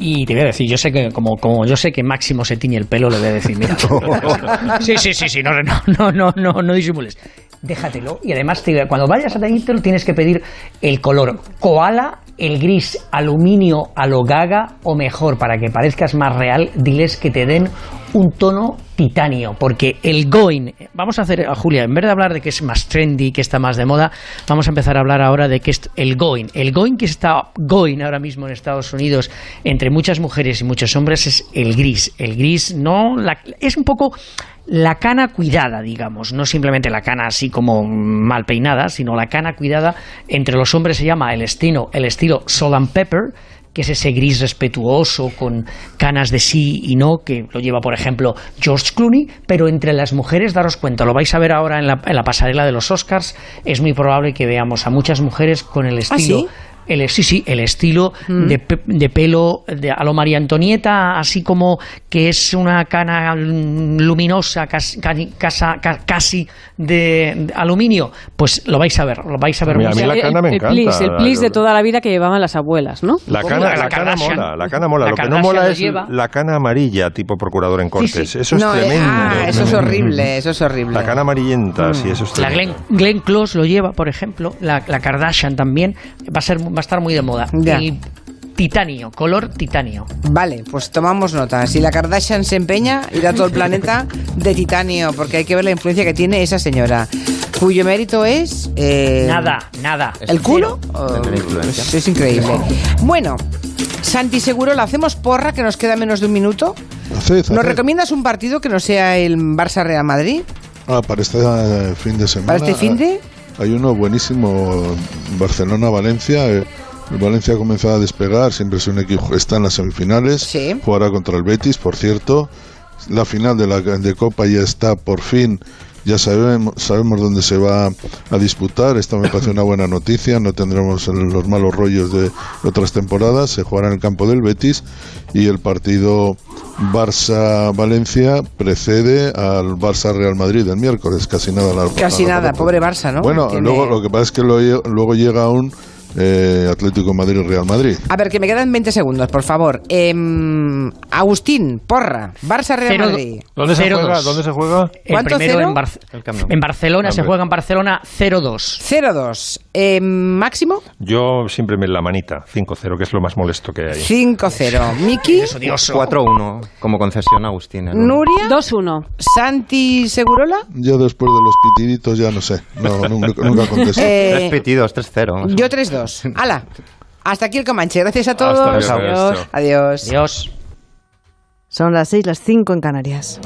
Y te voy a decir, yo sé que como, como yo sé que Máximo se tiñe el pelo, le voy a decir, mira. Sí, sí, sí, sí, no, no, no, no, no, no disimules. Déjatelo. Y además, te- cuando vayas a teñírtelo, tienes que pedir el color koala, el gris aluminio a lo gaga, o mejor, para que parezcas más real, diles que te den un tono titanio, porque el going, vamos a hacer, Julia, en vez de hablar de que es más trendy, que está más de moda, vamos a empezar a hablar ahora de que es el going. El going que está going ahora mismo en Estados Unidos entre muchas mujeres y muchos hombres es el gris. El gris no, es un poco la cana cuidada, digamos, no simplemente la cana así como mal peinada, sino la cana cuidada entre los hombres se llama el estilo, el estilo salt and pepper, que es ese gris respetuoso con canas de sí y no, que lo lleva, por ejemplo, George Clooney, pero entre las mujeres, daros cuenta, lo vais a ver ahora en la, en la pasarela de los Oscars, es muy probable que veamos a muchas mujeres con el estilo... ¿sí? El, sí, sí, el estilo de, pe- de pelo de, a lo María Antonieta, así como que es una cana mm, luminosa, casi, casi, casa- ca- casi de, de aluminio, pues lo vais a ver, lo vais a ver. Mira, a mí la cana me el encanta. plis, el plis de toda la vida que llevaban las abuelas, ¿no? La cana, la la cana mola, la cana mola. La lo que no mola es lleva. la cana amarilla tipo procurador en Cortes. Eso es No, eh, tremendo. ah, eso es tremendo. horrible, eso es horrible. La cana amarillenta, sí, eso es La tremendo. Glenn, Glenn Close lo lleva, por ejemplo, la, la Kardashian también, va a, ser, va a estar muy de moda. Ya. El titanio, color titanio. Vale, pues tomamos nota. Si la Kardashian se empeña, irá todo el planeta de titanio, porque hay que ver la influencia que tiene esa señora, cuyo mérito es... eh, Nada, nada. ¿El culo? Influencia. Oh, es increíble. Bueno, Santi Seguro, ¿la hacemos porra que nos queda menos de un minuto? Haced, haced. ¿Nos recomiendas un partido que no sea el Barça-Real Madrid? Ah, para este eh, fin de semana. ¿Para este fin de? Hay uno buenísimo, Barcelona-Valencia. eh, el Valencia ha comenzado a despegar, siempre es un equipo, está en las semifinales, jugará contra el Betis, por cierto. La final de la de Copa ya está por fin, ya sabemos, sabemos dónde se va a disputar. Esta me parece una buena noticia, no tendremos los malos rollos de otras temporadas. Se jugará en el campo del Betis y el partido Barça-Valencia precede al Barça-Real Madrid el miércoles, casi nada. la- Casi la- nada, pobre Barça, ¿no? Bueno, Tiene- luego lo que pasa es que lo luego llega un eh, Atlético de Madrid-Real Madrid. A ver, que me quedan 20 segundos, por favor. Em, Agustín, porra, Barça-Real Cero- Madrid. ¿Dónde se juega? dos. ¿Dónde se juega? El ¿Cuánto, primero cero? en, Bar- El Camp Nou. en Barcelona, se juega en Barcelona 0-2. 0-2. Em, máximo, Yo siempre me la manita, 5-0, que es lo más molesto que hay. 5-0. Miki, Eso, Dios. 4-1 como concesión Agustín. uno. Nuria, 2-1. Santi Segurola. Yo después de los pitiditos ya no sé, no, nunca, nunca contesto. Eh, Tres pitidos, 3-0. yo 3-2. Hala. Hasta aquí el Comanche. Gracias a todos. Adiós. Adiós. Dios. Son las 6, las 5 en Canarias.